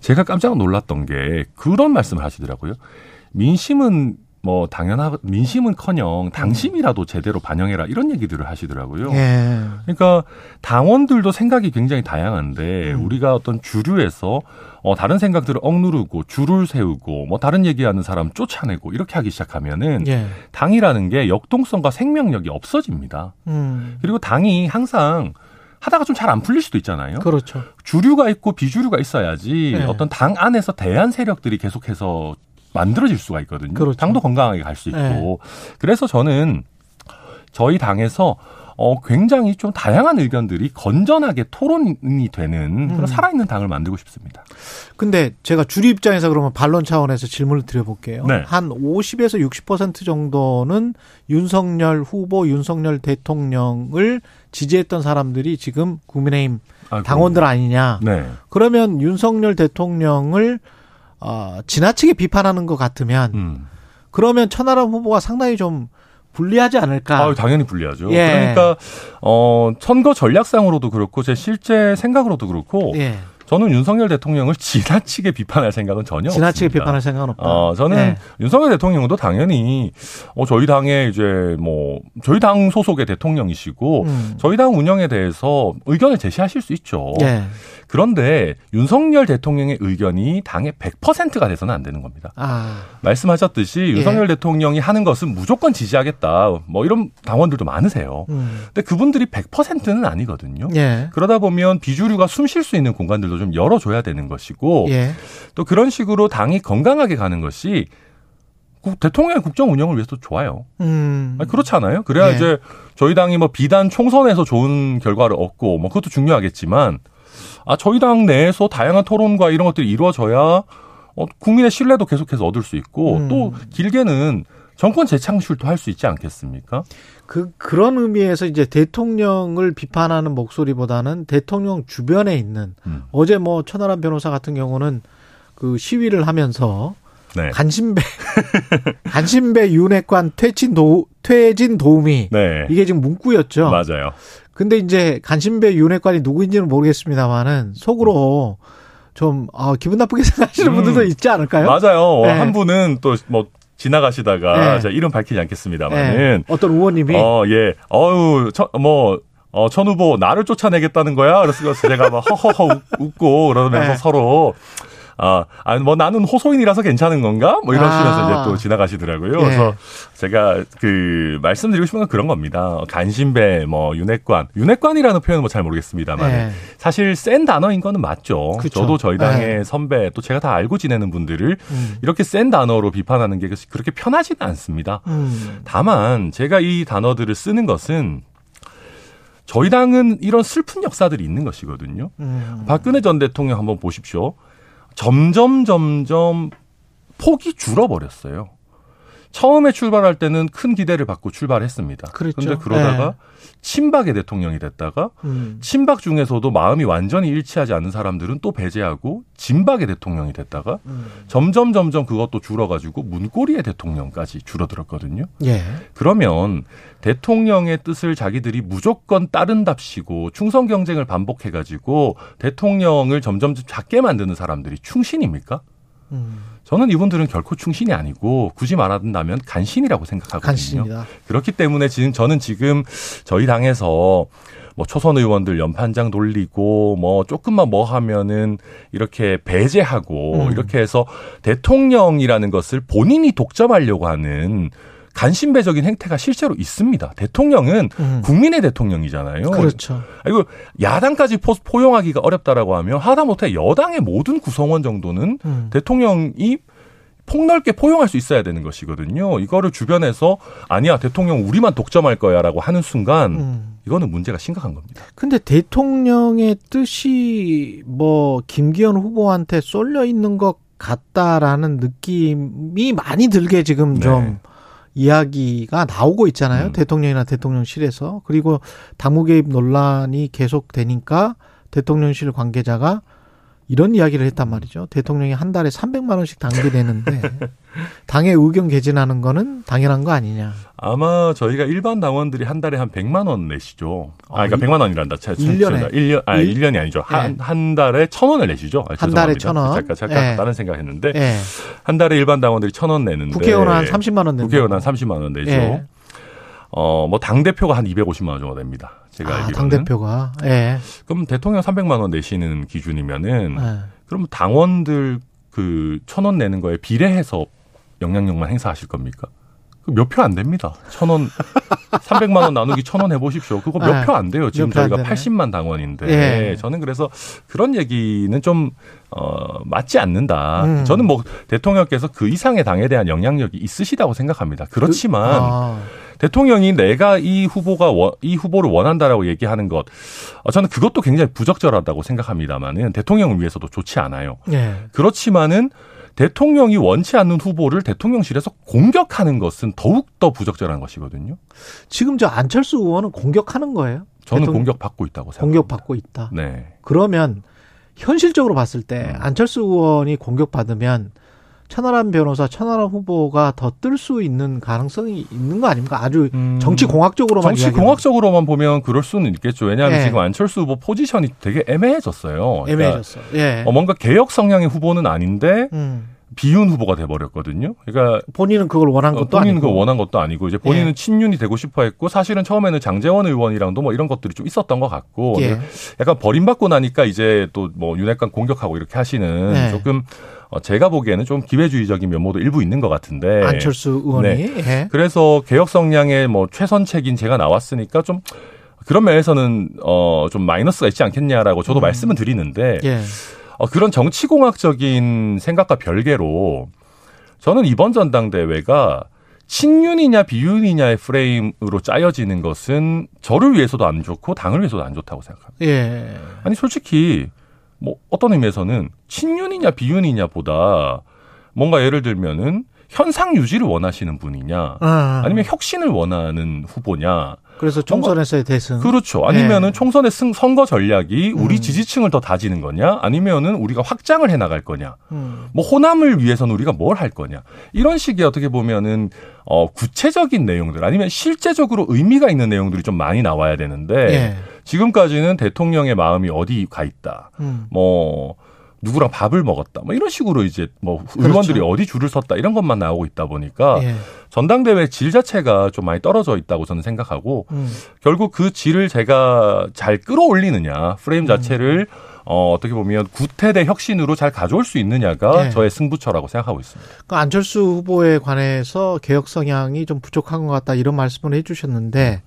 제가 깜짝 놀랐던 게 그런 말씀을 하시더라고요. 민심은 뭐 당연하 민심은커녕 당심이라도 제대로 반영해라 이런 얘기들을 하시더라고요. 예. 그러니까 당원들도 생각이 굉장히 다양한데 음. 우리가 어떤 주류에서 어 다른 생각들을 억누르고 줄을 세우고 뭐 다른 얘기하는 사람 쫓아내고 이렇게 하기 시작하면은 예. 당이라는 게 역동성과 생명력이 없어집니다. 음. 그리고 당이 항상 하다가 좀 잘 안 풀릴 수도 있잖아요.
그렇죠.
주류가 있고 비주류가 있어야지 네. 어떤 당 안에서 대한 세력들이 계속해서 만들어질 수가 있거든요. 그렇죠. 당도 건강하게 갈 수 있고. 네. 그래서 저는 저희 당에서 어, 굉장히 좀 다양한 의견들이 건전하게 토론이 되는 그런 음. 살아있는 당을 만들고 싶습니다.
근데 제가 주류 입장에서 그러면 반론 차원에서 질문을 드려볼게요. 네. 한 50에서 60% 정도는 윤석열 후보, 윤석열 대통령을 지지했던 사람들이 지금 국민의힘 아, 당원들 아니냐. 네. 그러면 윤석열 대통령을 어, 지나치게 비판하는 것 같으면 음. 그러면 천하람 후보가 상당히 좀 불리하지 않을까?
아, 당연히 불리하죠. 예. 그러니까 어 선거 전략상으로도 그렇고 제 실제 생각으로도 그렇고 예. 저는 윤석열 대통령을 *laughs* 지나치게 비판할 생각은 전혀
지나치게
없습니다.
비판할 생각은 없다.
어, 저는 네. 윤석열 대통령도 당연히 어, 저희 당의 이제 뭐 저희 당 소속의 대통령이시고 음. 저희 당 운영에 대해서 의견을 제시하실 수 있죠. 네. 그런데 윤석열 대통령의 의견이 당의 100%가 돼서는 안 되는 겁니다. 아. 말씀하셨듯이 예. 윤석열 예. 대통령이 하는 것은 무조건 지지하겠다. 뭐 이런 당원들도 많으세요. 음. 근데 그분들이 100%는 아니거든요. 예. 그러다 보면 비주류가 숨 쉴 수 있는 공간들도 좀 열어줘야 되는 것이고 예. 또 그런 식으로 당이 건강하게 가는 것이 대통령의 국정 운영을 위해서 좋아요. 음. 아니, 그렇잖아요. 그래야 예. 이제 저희 당이 뭐 비단 총선에서 좋은 결과를 얻고 뭐 그것도 중요하겠지만 아 저희 당 내에서 다양한 토론과 이런 것들이 이루어져야 어, 국민의 신뢰도 계속해서 얻을 수 있고 음. 또 길게는 정권 재창출도 할 수 있지 않겠습니까?
그 그런 의미에서 이제 대통령을 비판하는 목소리보다는 대통령 주변에 있는 음. 어제 뭐 천하람 변호사 같은 경우는 그 시위를 하면서 네. 간신배 *laughs* 간신배 윤핵관 퇴진 도 퇴진 도우미 네. 이게 지금 문구였죠.
맞아요.
근데 이제 간신배 윤핵관이 누구인지는 모르겠습니다만은 속으로 좀 아, 기분 나쁘게 *laughs* 생각하시는 음, 분들도 있지 않을까요?
맞아요. 네. 한 분은 또뭐 지나가시다가 네. 제가 이름 밝히지 않겠습니다만은 네.
어떤 의원님이
어 예 어유 뭐 어, 천 후보 나를 쫓아내겠다는 거야. 그래서 제가 막 허허허 웃고 그러면서 네. 서로 아, 아니, 뭐 나는 호소인이라서 괜찮은 건가? 뭐 이러시면서 아. 이제 또 지나가시더라고요. 예. 그래서 제가 그 말씀드리고 싶은 건 그런 겁니다. 간신배, 뭐 윤핵관, 윤핵관이라는 표현은 뭐 잘 모르겠습니다만 예. 사실 센 단어인 거는 맞죠. 그쵸. 저도 저희 당의 예. 선배 또 제가 다 알고 지내는 분들을 음. 이렇게 센 단어로 비판하는 게 그렇게 편하지는 않습니다. 음. 다만 제가 이 단어들을 쓰는 것은 저희 당은 이런 슬픈 역사들이 있는 것이거든요. 음. 박근혜 전 대통령 한번 보십시오. 점점 점점 폭이 줄어버렸어요. 처음에 출발할 때는 큰 기대를 받고 출발했습니다. 그렇죠. 그런데 그러다가 네. 친박의 대통령이 됐다가 음. 친박 중에서도 마음이 완전히 일치하지 않는 사람들은 또 배제하고 진박의 대통령이 됐다가 음. 점점 점점 그것도 줄어가지고 문고리의 대통령까지 줄어들었거든요. 예. 그러면 대통령의 뜻을 자기들이 무조건 따른답시고 충성 경쟁을 반복해가지고 대통령을 점점 작게 만드는 사람들이 충신입니까? 음. 저는 이분들은 결코 충신이 아니고 굳이 말한다면 간신이라고 생각하거든요. 간신이다. 그렇기 때문에 지금 저는 지금 저희 당에서 뭐 초선 의원들 연판장 돌리고 뭐 조금만 뭐 하면은 이렇게 배제하고 음. 이렇게 해서 대통령이라는 것을 본인이 독점하려고 하는 간신배적인 행태가 실제로 있습니다. 대통령은 음. 국민의 대통령이잖아요.
그렇죠.
이거 야당까지 포용하기가 어렵다라고 하면 하다못해 여당의 모든 구성원 정도는 음. 대통령이 폭넓게 포용할 수 있어야 되는 것이거든요. 이거를 주변에서 아니야 대통령 우리만 독점할 거야라고 하는 순간 음. 이거는 문제가 심각한 겁니다.
근데 대통령의 뜻이 뭐 김기현 후보한테 쏠려 있는 것 같다라는 느낌이 많이 들게 지금 네. 좀 이야기가 나오고 있잖아요. 음. 대통령이나 대통령실에서. 그리고 당무 개입 논란이 계속되니까 대통령실 관계자가 이런 이야기를 했단 말이죠. 대통령이 한 달에 300만 원씩 당기되는데 *laughs* 당의 의견 개진하는 거는 당연한 거 아니냐.
아마 저희가 일반 당원들이 한 달에 한 100만 원 내시죠. 아, 그러니까 어, 100만 원이란다. 1년에 1년 아니 1, 년이 아니죠. 한, 네. 한 달에 1000원을 내시죠. 아,
한 달에 1000원.
잠깐 잠깐 네. 다른 생각했는데 네. 한 달에 일반 당원들이 1000원 내는데
국회의원 한 30만 원 내죠.
국회의원 한 30만 원 내죠. 네. 어, 뭐, 당대표가 한 250만 원 정도 됩니다. 제가 아, 알기로는.
당대표가, 예.
그럼 대통령 300만 원 내시는 기준이면은, 예. 그럼 당원들 그 천 원 내는 거에 비례해서 영향력만 행사하실 겁니까? 그몇표 안 됩니다. 천 원, *laughs* 300만 원 나누기 천 원 해보십시오. 그거 몇 표 안 돼요. 지금 저희가 80만 당원인데. 예. 저는 그래서 그런 얘기는 좀, 어, 맞지 않는다. 음. 저는 뭐 대통령께서 그 이상의 당에 대한 영향력이 있으시다고 생각합니다. 그렇지만, 그, 아. 대통령이 내가 이 후보가 원, 이 후보를 원한다라고 얘기하는 것, 어, 저는 그것도 굉장히 부적절하다고 생각합니다만은 대통령을 위해서도 좋지 않아요. 네. 그렇지만은 대통령이 원치 않는 후보를 대통령실에서 공격하는 것은 더욱 더 부적절한 것이거든요.
지금 저 안철수 의원은 공격하는 거예요?
저는 공격받고 있다고 생각합니다.
공격받고 있다. 네. 그러면 현실적으로 봤을 때 음. 안철수 의원이 공격받으면 천하람 변호사, 천하람 후보가 더 뜰 수 있는 가능성이 있는 거 아닙니까? 아주 음, 정치 공학적으로만
정치 공학적으로만 보면 그럴 수는 있겠죠. 왜냐하면 예. 지금 안철수 후보 포지션이 되게 애매해졌어요.
그러니까 애매해졌어. 예.
어, 뭔가 개혁 성향의 후보는 아닌데 음. 비윤 후보가 돼버렸거든요. 그러니까
본인은 그걸 원한 어, 것도
본인은
아니고.
그걸 원한 것도 아니고 이제 본인은 예. 친윤이 되고 싶어했고 사실은 처음에는 장재원 의원이랑도 뭐 이런 것들이 좀 있었던 것 같고 예. 약간 버림받고 나니까 이제 또 뭐 윤핵관 공격하고 이렇게 하시는 예. 조금 어, 제가 보기에는 좀 기회주의적인 면모도 일부 있는 것 같은데
안철수 의원이 네.
예. 그래서 개혁 성향의 뭐 최선책인 제가 나왔으니까 좀 그런 면에서는 어좀 마이너스가 있지 않겠냐라고 저도 음. 말씀은 드리는데. 예. 어, 그런 정치공학적인 생각과 별개로 저는 이번 전당대회가 친윤이냐 비윤이냐의 프레임으로 짜여지는 것은 저를 위해서도 안 좋고 당을 위해서도 안 좋다고 생각합니다. 예. 아니 솔직히 뭐 어떤 의미에서는 친윤이냐 비윤이냐 보다 뭔가 예를 들면은 현상 유지를 원하시는 분이냐 아. 아니면 혁신을 원하는 후보냐
그래서 총선에서의 대승.
그렇죠. 아니면은 네. 총선의 승, 선거 전략이 우리 음. 지지층을 더 다지는 거냐, 아니면은 우리가 확장을 해 나갈 거냐, 음. 뭐 호남을 위해서는 우리가 뭘 할 거냐, 이런 식의 어떻게 보면은 어 구체적인 내용들 아니면 실제적으로 의미가 있는 내용들이 좀 많이 나와야 되는데 네. 지금까지는 대통령의 마음이 어디 가 있다, 음. 뭐 누구랑 밥을 먹었다. 뭐 이런 식으로 이제 뭐 의원들이 그렇죠. 어디 줄을 섰다 이런 것만 나오고 있다 보니까 예. 전당대회 질 자체가 좀 많이 떨어져 있다고 저는 생각하고 음. 결국 그 질을 제가 잘 끌어올리느냐 프레임 자체를 음. 어, 어떻게 보면 구태대 혁신으로 잘 가져올 수 있느냐가 예. 저의 승부처라고 생각하고 있습니다.
그 안철수 후보에 관해서 개혁 성향이 좀 부족한 것 같다 이런 말씀을 해주셨는데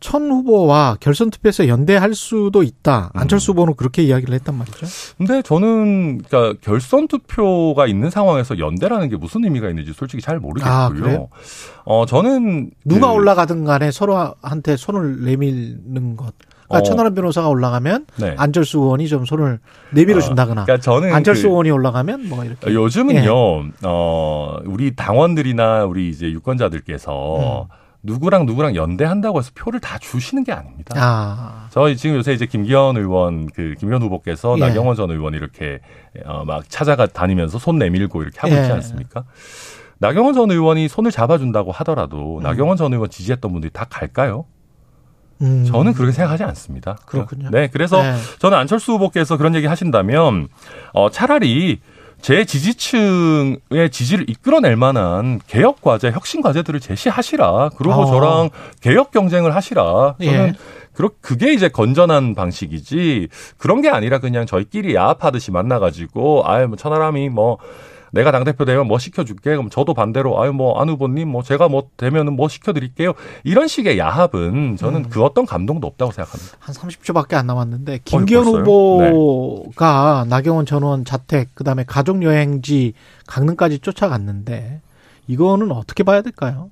천 후보와 결선 투표에서 연대할 수도 있다. 안철수 음. 후보는 그렇게 이야기를 했단 말이죠.
근데 저는 그러니까 결선 투표가 있는 상황에서 연대라는 게 무슨 의미가 있는지 솔직히 잘 모르겠고요. 아, 어 저는
누가 그, 올라가든 간에 서로한테 손을 내밀는 것. 그러니까 어. 천하람 변호사가 올라가면 네. 안철수 의원이 좀 손을 내밀어 준다거나. 어, 그러니까 저는 안철수 그, 의원이 올라가면 뭐 이렇게.
요즘은요. 예. 어 우리 당원들이나 우리 이제 유권자들께서 음. 누구랑 누구랑 연대한다고 해서 표를 다 주시는 게 아닙니다. 아. 저희 지금 요새 이제 김기현 의원 그 김기현 후보께서 예. 나경원 전 의원 이렇게 어막 찾아가 다니면서 손 내밀고 이렇게 하고 예. 있지 않습니까? 나경원 전 의원이 손을 잡아준다고 하더라도 음. 나경원 전 의원 지지했던 분들이 다 갈까요? 음. 저는 그렇게 생각하지 않습니다.
그렇군요.
네, 그래서 네. 저는 안철수 후보께서 그런 얘기 하신다면 어 차라리 제 지지층의 지지를 이끌어낼 만한 개혁 과제, 혁신 과제들을 제시하시라. 그리고 어. 저랑 개혁 경쟁을 하시라. 저는 예. 그렇 그게 이제 건전한 방식이지 그런 게 아니라 그냥 저희끼리 야합하듯이 만나가지고 아유 뭐 천하람이 뭐 내가 당대표 되면 뭐 시켜줄게. 그럼 저도 반대로 아유 뭐 안 후보님 뭐 제가 뭐 되면은 뭐 시켜드릴게요. 이런 식의 야합은 저는 음. 그 어떤 감동도 없다고 생각합니다.
한 30초밖에 안 남았는데 김기현 어, 후보가 네. 나경원 전 의원 자택 그다음에 가족 여행지 강릉까지 쫓아갔는데 이거는 어떻게 봐야 될까요?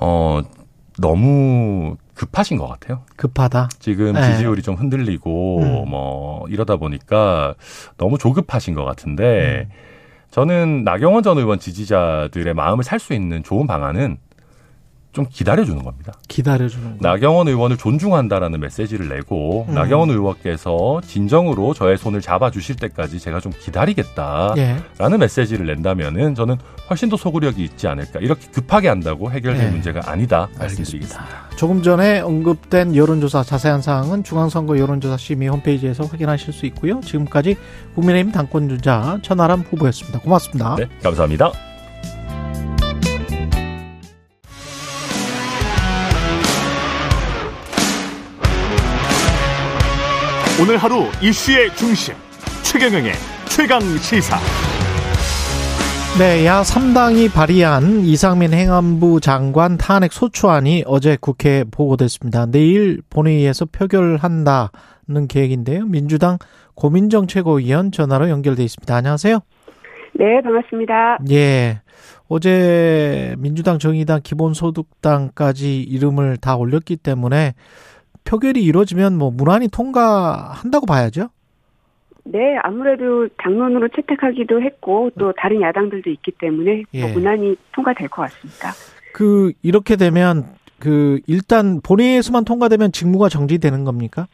어 너무 급하신 것 같아요.
급하다.
지금 네. 지지율이 좀 흔들리고 음. 뭐 이러다 보니까 너무 조급하신 것 같은데 음. 저는 나경원 전 의원 지지자들의 마음을 살 수 있는 좋은 방안은 좀 기다려주는 겁니다.
기다려주는
거. 나경원 의원을 존중한다라는 메시지를 내고 음. 나경원 의원께서 진정으로 저의 손을 잡아주실 때까지 제가 좀 기다리겠다라는 예. 메시지를 낸다면은 저는 훨씬 더 소구력이 있지 않을까. 이렇게 급하게 한다고 해결될 예. 문제가 아니다 말씀드리겠습니다. 알겠습니다.
조금 전에 언급된 여론조사 자세한 사항은 중앙선거 여론조사 심의 홈페이지에서 확인하실 수 있고요. 지금까지 국민의힘 당권주자 천하람 후보였습니다. 고맙습니다.
네, 감사합니다.
오늘 하루 이슈의 중심 최경영의 최강 시사.
네, 야 3당이 발의한 이상민 행안부 장관 탄핵 소추안이 어제 국회에 보고됐습니다. 내일 본회의에서 표결한다는 계획인데요. 민주당 고민정 최고위원 전화로 연결돼 있습니다. 안녕하세요.
네, 반갑습니다.
예. 어제 민주당, 정의당, 기본소득당까지 이름을 다 올렸기 때문에 표결이 이루어지면 뭐 무난히 통과한다고 봐야죠.
네, 아무래도 당론으로 채택하기도 했고 또 다른 야당들도 있기 때문에 뭐 예. 뭐 무난히 통과될 것 같습니다.
그 이렇게 되면 그 일단 본회의에서만 통과되면 직무가 정지되는 겁니까?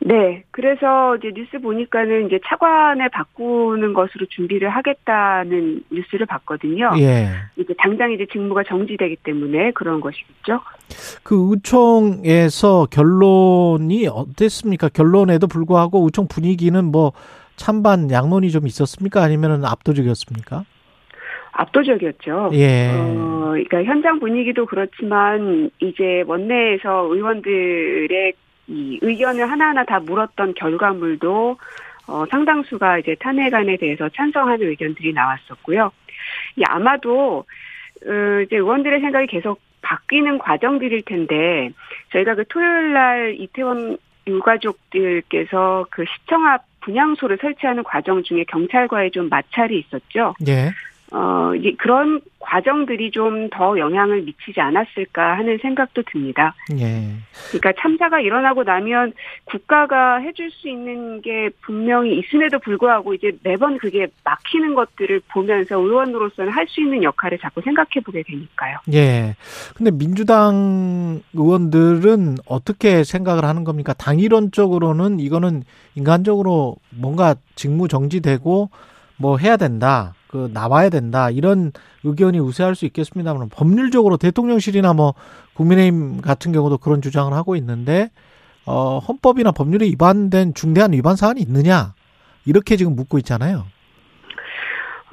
네. 그래서 이제 뉴스 보니까는 이제 차관을 바꾸는 것으로 준비를 하겠다는 뉴스를 봤거든요. 예. 이제 당장 이제 직무가 정지되기 때문에 그런 것이겠죠.
그 의총에서 결론이 어땠습니까? 결론에도 불구하고 의총 분위기는 뭐 찬반 양론이 좀 있었습니까? 아니면 압도적이었습니까?
압도적이었죠. 예. 어, 그러니까 현장 분위기도 그렇지만 이제 원내에서 의원들의 이 의견을 하나하나 다 물었던 결과물도 어, 상당수가 이제 탄핵안에 대해서 찬성하는 의견들이 나왔었고요. 이 아마도 어, 이제 의원들의 생각이 계속 바뀌는 과정들일 텐데 저희가 그 토요일 날 이태원 유가족들께서 그 시청 앞 분향소를 설치하는 과정 중에 경찰과의 좀 마찰이 있었죠. 예. 어, 이제 그런 과정들이 좀 더 영향을 미치지 않았을까 하는 생각도 듭니다. 예. 그러니까 참사가 일어나고 나면 국가가 해줄 수 있는 게 분명히 있음에도 불구하고 이제 매번 그게 막히는 것들을 보면서 의원으로서는 할 수 있는 역할을 자꾸 생각해 보게 되니까요.
예. 근데 민주당 의원들은 어떻게 생각을 하는 겁니까? 당일론적으로는 이거는 인간적으로 뭔가 직무 정지되고 뭐 해야 된다. 그 나와야 된다. 이런 의견이 우세할 수 있겠습니다만 법률적으로 대통령실이나 뭐 국민의힘 같은 경우도 그런 주장을 하고 있는데 어 헌법이나 법률에 위반된 중대한 위반 사안이 있느냐? 이렇게 지금 묻고 있잖아요.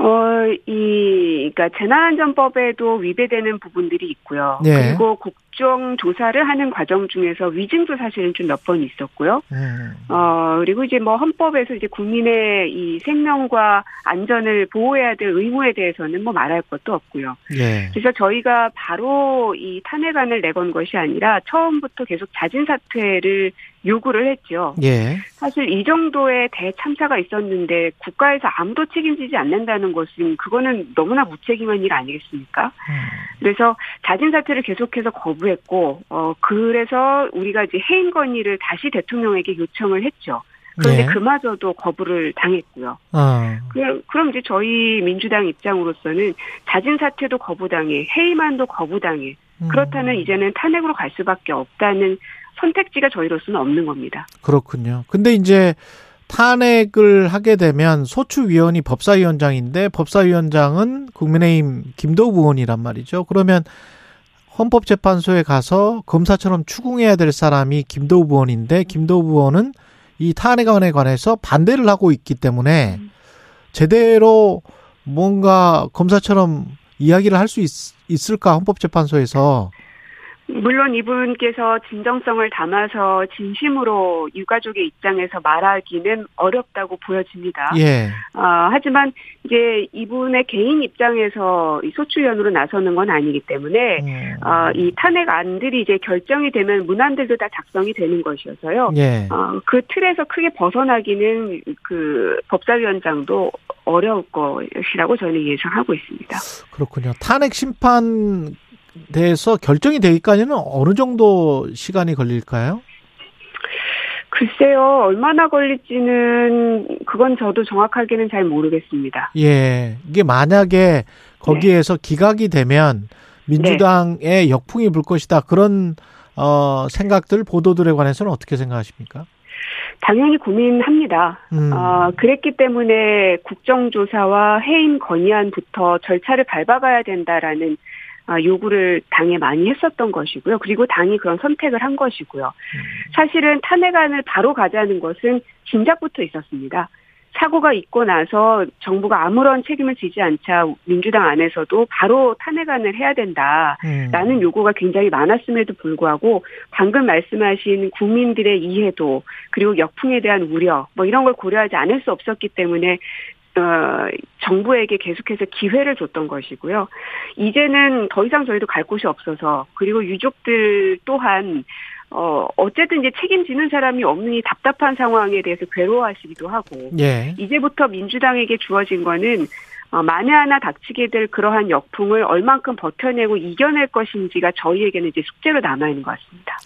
어, 이, 그니까 재난안전법에도 위배되는 부분들이 있고요. 네. 그리고 국정 조사를 하는 과정 중에서 위증도 사실은 좀 몇 번 있었고요. 음. 어, 그리고 이제 뭐 헌법에서 이제 국민의 이 생명과 안전을 보호해야 될 의무에 대해서는 뭐 말할 것도 없고요. 네. 그래서 저희가 바로 이 탄핵안을 내건 것이 아니라 처음부터 계속 자진 사퇴를 요구를 했죠. 예. 사실 이 정도의 대참사가 있었는데 국가에서 아무도 책임지지 않는다는 것은 그거는 너무나 무책임한 일 아니겠습니까? 음. 그래서 자진 사퇴를 계속해서 거부했고 어 그래서 우리가 이제 해임 건의를 다시 대통령에게 요청을 했죠. 그런데 네. 그마저도 거부를 당했고요. 어. 그럼, 그럼 이제 저희 민주당 입장으로서는 자진 사퇴도 거부당해, 해임안도 거부당해. 음. 그렇다면 이제는 탄핵으로 갈 수밖에 없다는 선택지가 저희로서는 없는 겁니다.
그렇군요. 근데 이제 탄핵을 하게 되면 소추위원이 법사위원장인데 법사위원장은 국민의힘 김도우 의원이란 말이죠. 그러면 헌법재판소에 가서 검사처럼 추궁해야 될 사람이 김도우 의원인데 김도우 의원은 이 탄핵안에 관해서 반대를 하고 있기 때문에 제대로 뭔가 검사처럼 이야기를 할 수 있을까 헌법재판소에서
물론 이분께서 진정성을 담아서 진심으로 유가족의 입장에서 말하기는 어렵다고 보여집니다. 예. 어, 하지만 이제 이분의 개인 입장에서 소추위원으로 나서는 건 아니기 때문에 음. 어, 이 탄핵 안들이 이제 결정이 되면 문안들도 다 작성이 되는 것이어서요. 예. 어, 그 틀에서 크게 벗어나기는 그 법사위원장도 어려울 것이라고 저는 예상하고 있습니다.
그렇군요. 탄핵 심판 대해서 결정이 되기까지는 어느 정도 시간이 걸릴까요?
글쎄요, 얼마나 걸릴지는 그건 저도 정확하게는 잘 모르겠습니다.
예. 이게 만약에 거기에서 네. 기각이 되면 민주당의 네. 역풍이 불 것이다. 그런 어 생각들 보도들에 관해서는 어떻게 생각하십니까?
당연히 고민합니다. 음. 어, 그랬기 때문에 국정조사와 해임 건의안부터 절차를 밟아가야 된다라는 아, 요구를 당에 많이 했었던 것이고요. 그리고 당이 그런 선택을 한 것이고요. 음. 사실은 탄핵안을 바로 가자는 것은 진작부터 있었습니다. 사고가 있고 나서 정부가 아무런 책임을 지지 않자 민주당 안에서도 바로 탄핵안을 해야 된다라는 음. 요구가 굉장히 많았음에도 불구하고 방금 말씀하신 국민들의 이해도 그리고 역풍에 대한 우려 뭐 이런 걸 고려하지 않을 수 없었기 때문에 어, 정부에게 계속해서 기회를 줬던 것이고요. 이제는 더 이상 저희도 갈 곳이 없어서 그리고 유족들 또한 어, 어쨌든 이제 책임지는 사람이 없는 이 답답한 상황에 대해서 괴로워하시기도 하고, 예. 이제부터 민주당에게 주어진 거는, 어, 만에 하나 닥치게 될 그러한 역풍을 얼만큼 버텨내고 이겨낼 것인지가 저희에게는 이제 숙제로 남아있는 것 같습니다.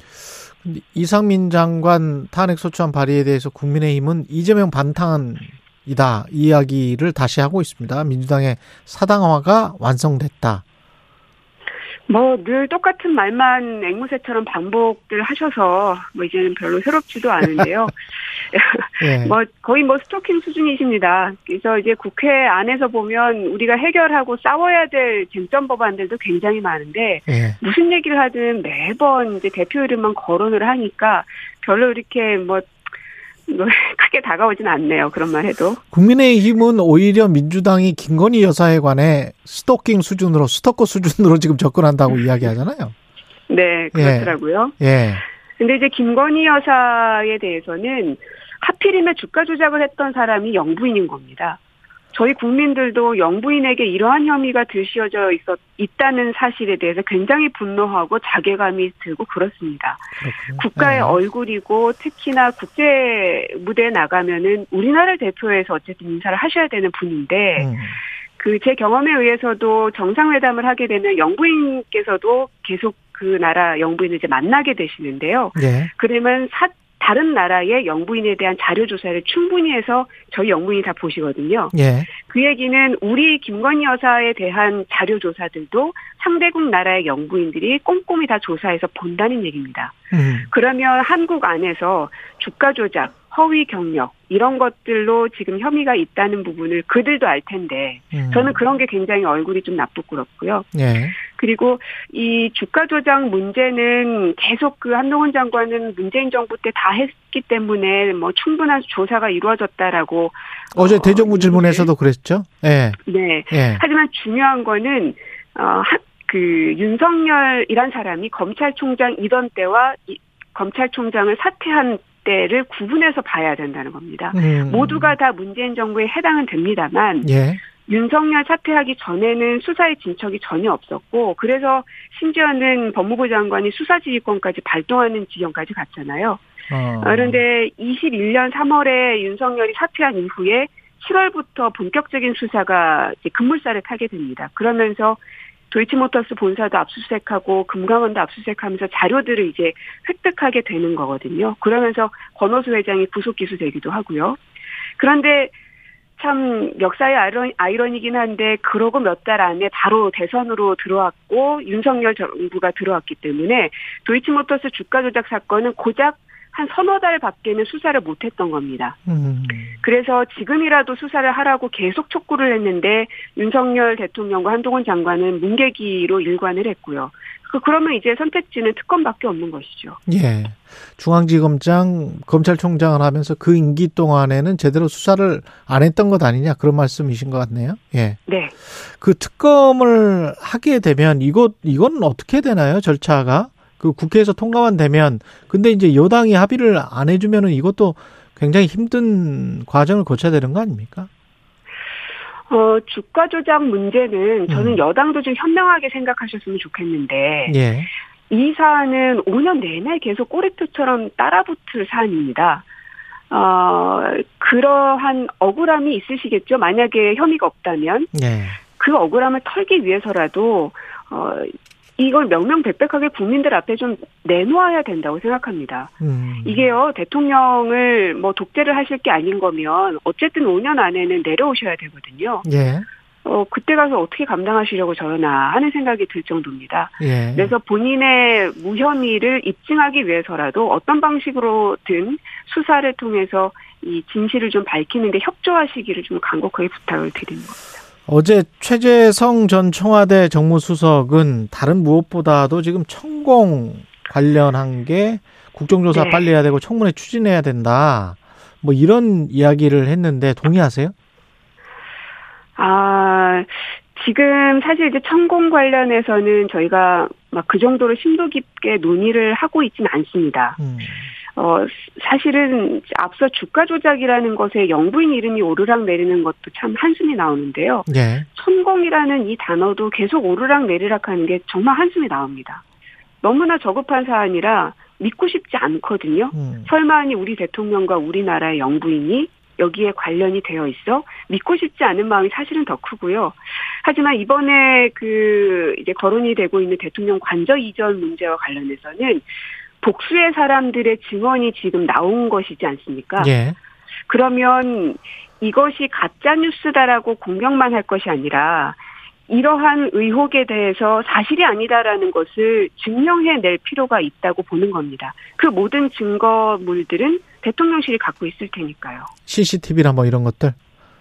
이상민 장관 탄핵소추안 발의에 대해서 국민의힘은 이재명 반탄 이다 이야기를 다시 하고 있습니다. 민주당의 사당화가 완성됐다.
뭐 늘 똑같은 말만 앵무새처럼 반복들 하셔서 뭐 이제는 별로 새롭지도 않은데요. 네. *laughs* *laughs* 뭐 거의 뭐 스토킹 수준이십니다. 그래서 이제 국회 안에서 보면 우리가 해결하고 싸워야 될 쟁점 법안들도 굉장히 많은데 네. 무슨 얘기를 하든 매번 이제 대표 이름만 거론을 하니까 별로 이렇게 뭐 *laughs* 크게 다가오진 않네요. 그런 말 해도.
국민의힘은 오히려 민주당이 김건희 여사에 관해 스토킹 수준으로 스토커 수준으로 지금 접근한다고 이야기하잖아요.
네, 그렇더라고요. 예. 예. 근데 이제 김건희 여사에 대해서는 하필이면 주가 조작을 했던 사람이 영부인인 겁니다. 저희 국민들도 영부인에게 이러한 혐의가 들씌워져 있었, 있다는 사실에 대해서 굉장히 분노하고 자괴감이 들고 그렇습니다. 그렇군요. 국가의 네. 얼굴이고 특히나 국제 무대에 나가면은 우리나라를 대표해서 어쨌든 인사를 하셔야 되는 분인데 음. 그제 경험에 의해서도 정상회담을 하게 되면 영부인께서도 계속 그 나라 영부인을 이제 만나게 되시는데요. 네. 그러면 사, 다른 나라의 영부인에 대한 자료 조사를 충분히 해서 저희 영부인이 다 보시거든요. 예. 그 얘기는 우리 김건희 여사에 대한 자료 조사들도 상대국 나라의 영부인들이 꼼꼼히 다 조사해서 본다는 얘기입니다. 음. 그러면 한국 안에서 주가 조작, 허위 경력 이런 것들로 지금 혐의가 있다는 부분을 그들도 알 텐데 음. 저는 그런 게 굉장히 얼굴이 좀 나쁘고그렇고요. 네. 그리고 이 주가 조작 문제는 계속 그 한동훈 장관은 문재인 정부 때 다 했기 때문에 뭐 충분한 조사가 이루어졌다라고
어제 어, 대정부 질문에서도 그랬죠.
네. 네. 네. 하지만 중요한 거는 어 그 윤석열이란 사람이 검찰총장이던 때와 이, 검찰총장을 사퇴한 때를 구분해서 봐야 된다는 겁니다. 음. 모두가 다 문재인 정부에 해당은 됩니다만 예. 윤석열 사퇴하기 전에는 수사의 진척이 전혀 없었고 그래서 심지어는 법무부 장관이 수사지휘권까지 발동하는 지경까지 갔잖아요. 어. 그런데 21년 3월에 윤석열이 사퇴한 이후에 7월부터 본격적인 수사가 이제 급물살을 타게 됩니다. 그러면서 도이치모터스 본사도 압수수색하고 금강원도 압수수색하면서 자료들을 이제 획득하게 되는 거거든요. 그러면서 권호수 회장이 구속 기수되기도 하고요. 그런데 참 역사의 아이러니, 아이러니긴 한데 그러고 몇 달 안에 바로 대선으로 들어왔고 윤석열 정부가 들어왔기 때문에 도이치모터스 주가 조작 사건은 고작 한 서너 달 밖에는 수사를 못했던 겁니다. 음. 그래서 지금이라도 수사를 하라고 계속 촉구를 했는데 윤석열 대통령과 한동훈 장관은 문개기로 일관을 했고요. 그 그러면 이제 선택지는 특검밖에 없는 것이죠.
예. 중앙지검장 검찰총장을 하면서 그 임기 동안에는 제대로 수사를 안 했던 것 아니냐 그런 말씀이신 것 같네요. 예. 네. 그 특검을 하게 되면 이것 이건 어떻게 되나요 절차가? 그 국회에서 통과만 되면 근데 이제 여당이 합의를 안 해주면은 이것도 굉장히 힘든 과정을 거쳐야 되는 거 아닙니까?
어, 주가 조작 문제는 저는 음. 여당도 좀 현명하게 생각하셨으면 좋겠는데, 예. 이 사안은 5년 내내 계속 꼬리표처럼 따라붙을 사안입니다. 어, 그러한 억울함이 있으시겠죠. 만약에 혐의가 없다면. 예. 그 억울함을 털기 위해서라도, 어, 이걸 명명백백하게 국민들 앞에 좀 내놓아야 된다고 생각합니다. 음. 이게요, 대통령을 뭐 독재를 하실 게 아닌 거면 어쨌든 5년 안에는 내려오셔야 되거든요. 예. 어, 그때 가서 어떻게 감당하시려고 저러나 하는 생각이 들 정도입니다. 예. 그래서 본인의 무혐의를 입증하기 위해서라도 어떤 방식으로든 수사를 통해서 이 진실을 좀 밝히는데 협조하시기를 좀 간곡하게 부탁을 드리는 겁니다.
어제 최재성 전 청와대 정무수석은 다른 무엇보다도 지금 천공 관련한 게 국정조사 네. 빨리 해야 되고 청문회 추진해야 된다. 뭐 이런 이야기를 했는데 동의하세요?
아, 지금 사실 이제 천공 관련해서는 저희가 막 그 정도로 심도 깊게 논의를 하고 있지는 않습니다. 음. 어, 사실은 앞서 주가 조작이라는 것에 영부인 이름이 오르락 내리는 것도 참 한숨이 나오는데요. 네. 천공이라는 이 단어도 계속 오르락 내리락 하는 게 정말 한숨이 나옵니다. 너무나 저급한 사안이라 믿고 싶지 않거든요. 음. 설마니 우리 대통령과 우리나라의 영부인이 여기에 관련이 되어 있어 믿고 싶지 않은 마음이 사실은 더 크고요. 하지만 이번에 그 이제 거론이 되고 있는 대통령 관저 이전 문제와 관련해서는 복수의 사람들의 증언이 지금 나온 것이지 않습니까? 예. 그러면 이것이 가짜 뉴스다라고 공격만 할 것이 아니라 이러한 의혹에 대해서 사실이 아니다라는 것을 증명해낼 필요가 있다고 보는 겁니다. 그 모든 증거물들은 대통령실이 갖고 있을 테니까요.
CCTV나 뭐 이런 것들?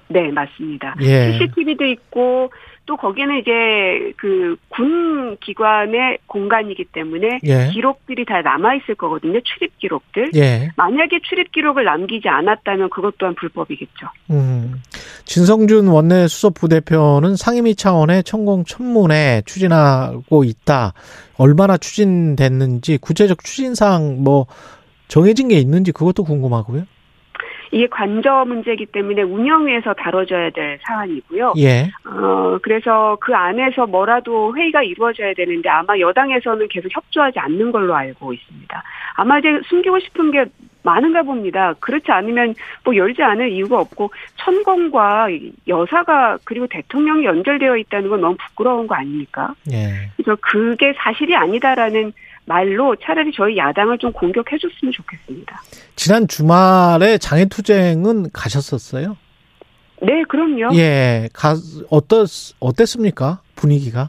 네, 맞습니다.
예.
CCTV도 있고 또 거기는 이제 그 군 기관의 공간이기 때문에 예. 기록들이 다 남아 있을 거거든요. 출입 기록들. 예. 만약에 출입 기록을 남기지 않았다면 그것 또한 불법이겠죠.
음. 진성준 원내 수석 부대표는 상임위 차원의 천공 천문에 추진하고 있다. 얼마나 추진됐는지 구체적 추진상 뭐 정해진 게 있는지 그것도 궁금하고요.
이게 관저 문제이기 때문에 운영위에서 다뤄져야 될 사안이고요.
예.
어, 그래서 그 안에서 뭐라도 회의가 이루어져야 되는데 아마 여당에서는 계속 협조하지 않는 걸로 알고 있습니다. 아마 이제 숨기고 싶은 게 많은가 봅니다. 그렇지 않으면 뭐 열지 않을 이유가 없고 천공과 여사가 그리고 대통령이 연결되어 있다는 건 너무 부끄러운 거 아닙니까?
예.
그래서 그게 사실이 아니다라는 말로 차라리 저희 야당을 좀 공격해 줬으면 좋겠습니다.
지난 주말에 장애투쟁은 가셨었어요?
네, 그럼요.
예, 가, 어떻, 어땠습니까? 분위기가?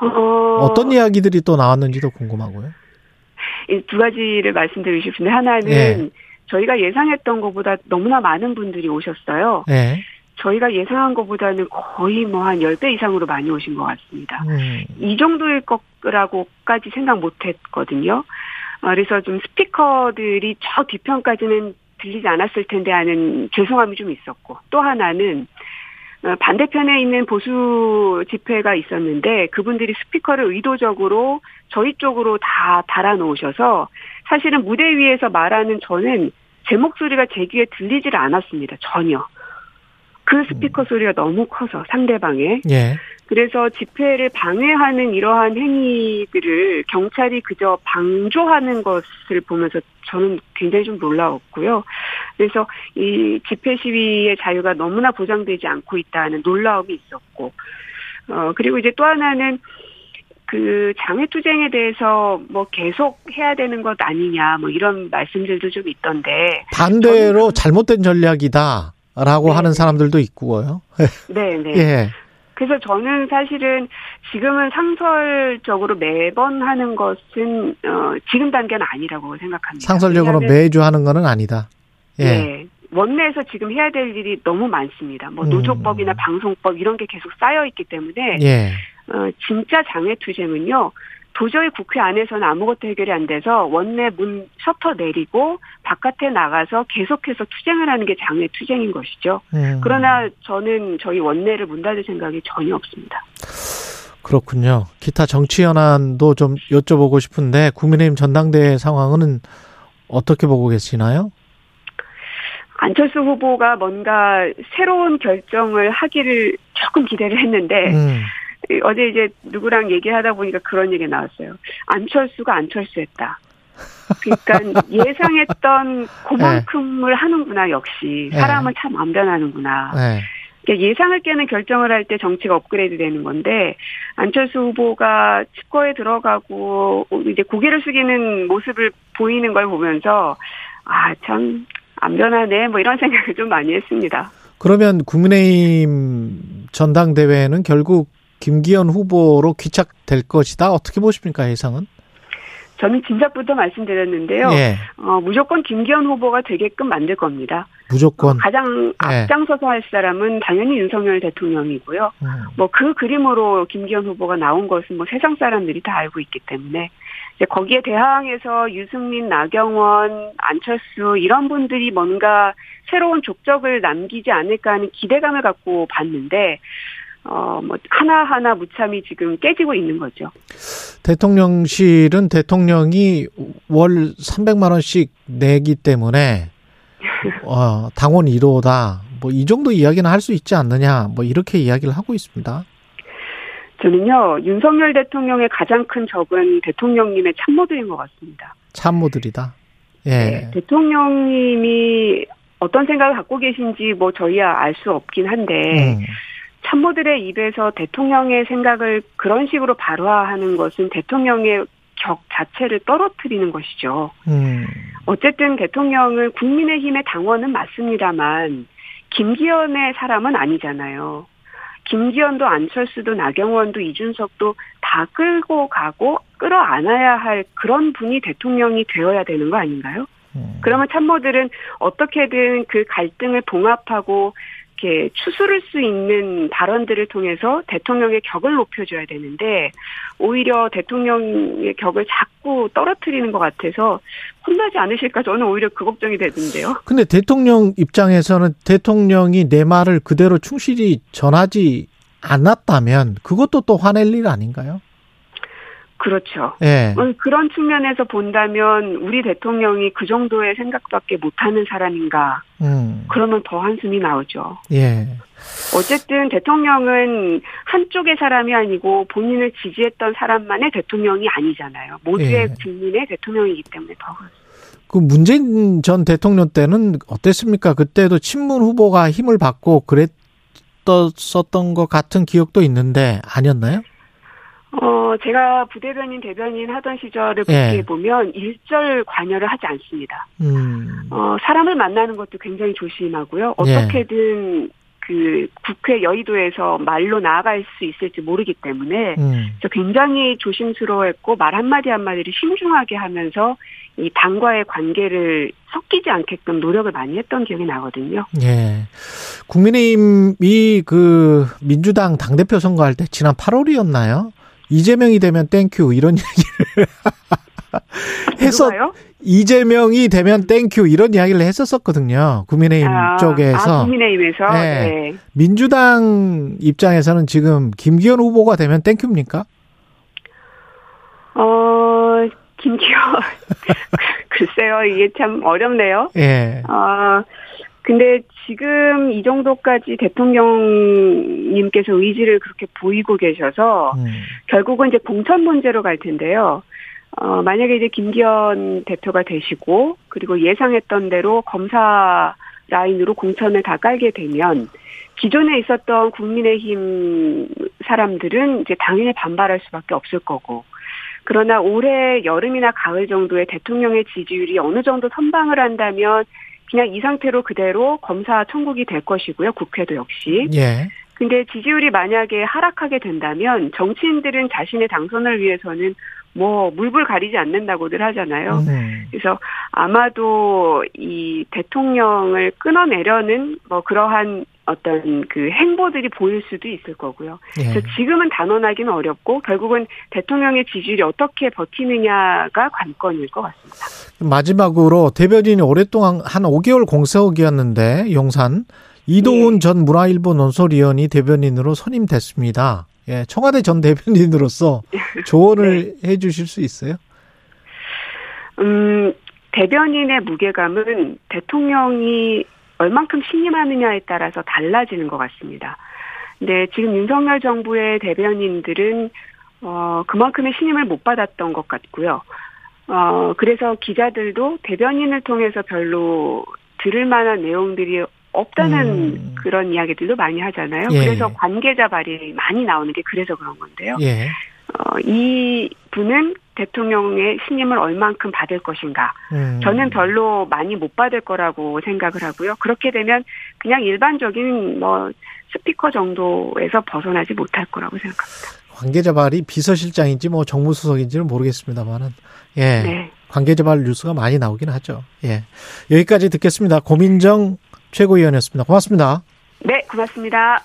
어... 떤 이야기들이 또 나왔는지도 궁금하고요.
두 가지를 말씀드리고 싶은데, 하나는 예. 저희가 예상했던 것보다 너무나 많은 분들이 오셨어요.
예.
저희가 예상한 것보다는 거의 뭐 한 10배 이상으로 많이 오신 것 같습니다. 음. 이 정도일 거라고까지 생각 못 했거든요. 어, 그래서 좀 스피커들이 저 뒤편까지는 들리지 않았을 텐데 하는 죄송함이 좀 있었고 또 하나는 어, 반대편에 있는 보수 집회가 있었는데 그분들이 스피커를 의도적으로 저희 쪽으로 다 달아놓으셔서 사실은 무대 위에서 말하는 저는 제 목소리가 제 귀에 들리질 않았습니다. 전혀. 그 스피커 소리가 너무 커서 상대방의
예.
그래서 집회를 방해하는 이러한 행위들을 경찰이 그저 방조하는 것을 보면서 저는 굉장히 좀 놀라웠고요. 그래서 이 집회 시위의 자유가 너무나 보장되지 않고 있다는 놀라움이 있었고, 어, 그리고 이제 또 하나는 그 장애투쟁에 대해서 뭐 계속 해야 되는 것 아니냐, 뭐 이런 말씀들도 좀 있던데.
반대로 잘못된 전략이다. 라고 네. 하는 사람들도 있고요. *laughs*
네, 네.
예.
그래서 저는 사실은 지금은 상설적으로 매번 하는 것은 어 지금 단계는 아니라고 생각합니다.
상설적으로 매주 하는 거는 아니다. 예.
네. 원내에서 지금 해야 될 일이 너무 많습니다. 뭐 음. 노조법이나 음. 방송법 이런 게 계속 쌓여 있기 때문에
예.
어 진짜 장애 투쟁은요. 도저히 국회 안에서는 아무것도 해결이 안 돼서 원내 문 셔터 내리고 바깥에 나가서 계속해서 투쟁을 하는 게 장외 투쟁인 것이죠.
음.
그러나 저는 저희 원내를 문 닫을 생각이 전혀 없습니다.
그렇군요. 기타 정치 현안도 좀 여쭤보고 싶은데 국민의힘 전당대회 상황은 어떻게 보고 계시나요?
안철수 후보가 뭔가 새로운 결정을 하기를 조금 기대를 했는데
음.
어제 이제 누구랑 얘기하다 보니까 그런 얘기 나왔어요. 안철수가 안철수했다. 그러니까 *laughs* 예상했던 그만큼을 네. 하는구나 역시 네. 사람은 네. 참안 변하는구나.
네.
그러니까 예상을 깨는 결정을 할 때 정치가 업그레이드 되는 건데 안철수 후보가 측거에 들어가고 이제 고개를 숙이는 모습을 보이는 걸 보면서 아 참 안 변하네 뭐 이런 생각을 좀 많이 했습니다.
그러면 국민의힘 전당대회는 결국 김기현 후보로 귀착될 것이다. 어떻게 보십니까 예상은?
저는 진작부터 말씀드렸는데요.
예.
어, 무조건 김기현 후보가 되게끔 만들 겁니다.
무조건. 어,
가장 예. 앞장서서 할 사람은 당연히 윤석열 대통령이고요.
음.
뭐그 그림으로 김기현 후보가 나온 것은 뭐 세상 사람들이 다 알고 있기 때문에 이제 거기에 대항해서 유승민, 나경원, 안철수 이런 분들이 뭔가 새로운 족적을 남기지 않을까 하는 기대감을 갖고 봤는데 어, 뭐, 하나하나 무참히 지금 깨지고 있는 거죠.
대통령실은 대통령이 월 300만원씩 내기 때문에, 어, 당원 1호다. 뭐, 이 정도 이야기는 할 수 있지 않느냐. 뭐, 이렇게 이야기를 하고 있습니다.
저는요, 윤석열 대통령의 가장 큰 적은 대통령님의 참모들인 것 같습니다.
참모들이다. 예.
네, 대통령님이 어떤 생각을 갖고 계신지 뭐 저희야 알 수 없긴 한데, 음. 참모들의 입에서 대통령의 생각을 그런 식으로 발화하는 것은 대통령의 격 자체를 떨어뜨리는 것이죠.
음.
어쨌든 대통령은 국민의힘의 당원은 맞습니다만 김기현의 사람은 아니잖아요. 김기현도 안철수도 나경원도 이준석도 다 끌고 가고 끌어안아야 할 그런 분이 대통령이 되어야 되는 거 아닌가요? 음. 그러면 참모들은 어떻게든 그 갈등을 봉합하고 이렇게 추스를 수 있는 발언들을 통해서 대통령의 격을 높여줘야 되는데 오히려 대통령의 격을 자꾸 떨어뜨리는 것 같아서 혼나지 않으실까 저는 오히려 그 걱정이 되던데요.
근데 대통령 입장에서는 대통령이 내 말을 그대로 충실히 전하지 않았다면 그것도 또 화낼 일 아닌가요?
그렇죠. 예. 그런 측면에서 본다면 우리 대통령이 그 정도의 생각밖에 못하는 사람인가? 음. 그러면 더 한숨이 나오죠. 예. 어쨌든 대통령은 한쪽의 사람이 아니고 본인을 지지했던 사람만의 대통령이 아니잖아요. 모두의 예. 국민의 대통령이기 때문에 더 그렇습니다.
그 문재인 전 대통령 때는 어땠습니까? 그때도 친문 후보가 힘을 받고 그랬었던 것 같은 기억도 있는데 아니었나요?
어, 제가 부대변인, 대변인 하던 시절을 예. 네. 보면 일절 관여를 하지 않습니다. 음. 어, 사람을 만나는 것도 굉장히 조심하고요. 예. 어떻게든 예. 그 국회 여의도에서 말로 나아갈 수 있을지 모르기 때문에 음. 굉장히 조심스러워했고 말 한마디 한마디를 신중하게 하면서 이 당과의 관계를 섞이지 않게끔 노력을 많이 했던 기억이 나거든요.
예. 국민의힘이 그 민주당 당대표 선거할 때 지난 8월이었나요? 이재명이 되면 thank you 이런 *laughs* 얘기를 해서 이재명이 되면 thank you 이런 이야기를 했었었거든요. 국민의힘 아, 쪽에서.
아, 국민의힘에서. 네.
네. 민주당 입장에서는 지금 김기현 후보가 되면 thank you입니까?
어, 김기현 *laughs* 글쎄요 이게 참 어렵네요. 예. 어, 근데 지금 이 정도까지 대통령님께서 의지를 그렇게 보이고 계셔서 음. 결국은 이제 공천 문제로 갈 텐데요. 어, 만약에 이제 김기현 대표가 되시고 그리고 예상했던 대로 검사 라인으로 공천을 다 깔게 되면 기존에 있었던 국민의힘 사람들은 이제 당연히 반발할 수밖에 없을 거고 그러나 올해 여름이나 가을 정도의 대통령의 지지율이 어느 정도 선방을 한다면 그냥 이 상태로 그대로 검사 청구기 될 것이고요. 국회도 역시. 예. 근데 지지율이 만약에 하락하게 된다면 정치인들은 자신의 당선을 위해서는 뭐 물불 가리지 않는다고들 하잖아요. 네. 그래서 아마도 이 대통령을 끊어내려는 뭐 그러한 어떤 그 행보들이 보일 수도 있을 거고요. 예. 그래서 지금은 단언하기는 어렵고 결국은 대통령의 지지율이 어떻게 버티느냐가 관건일 것 같습니다.
마지막으로 대변인이 오랫동안 한 5개월 공석이었는데 용산 이도훈 예. 전 문화일보 논설위원이 대변인으로 선임됐습니다. 예, 청와대 전 대변인으로서 조언을 네. 해 주실 수 있어요?
음, 대변인의 무게감은 대통령이 얼만큼 신임하느냐에 따라서 달라지는 것 같습니다. 근데 지금 윤석열 정부의 대변인들은 어 그만큼의 신임을 못 받았던 것 같고요. 어 그래서 기자들도 대변인을 통해서 별로 들을 만한 내용들이 없다는 음. 그런 이야기들도 많이 하잖아요. 예. 그래서 관계자 발이 많이 나오는 게 그래서 그런 건데요. 예. 어, 이 분은 대통령의 신임을 얼만큼 받을 것인가. 음. 저는 별로 많이 못 받을 거라고 생각을 하고요. 그렇게 되면 그냥 일반적인 뭐 스피커 정도에서 벗어나지 못할 거라고 생각합니다.
관계자 발이 비서실장인지 뭐 정무수석인지는 모르겠습니다만은 예. 네. 관계자 발 뉴스가 많이 나오긴 하죠. 예. 여기까지 듣겠습니다. 고민정 최고위원이었습니다. 고맙습니다.
네, 고맙습니다.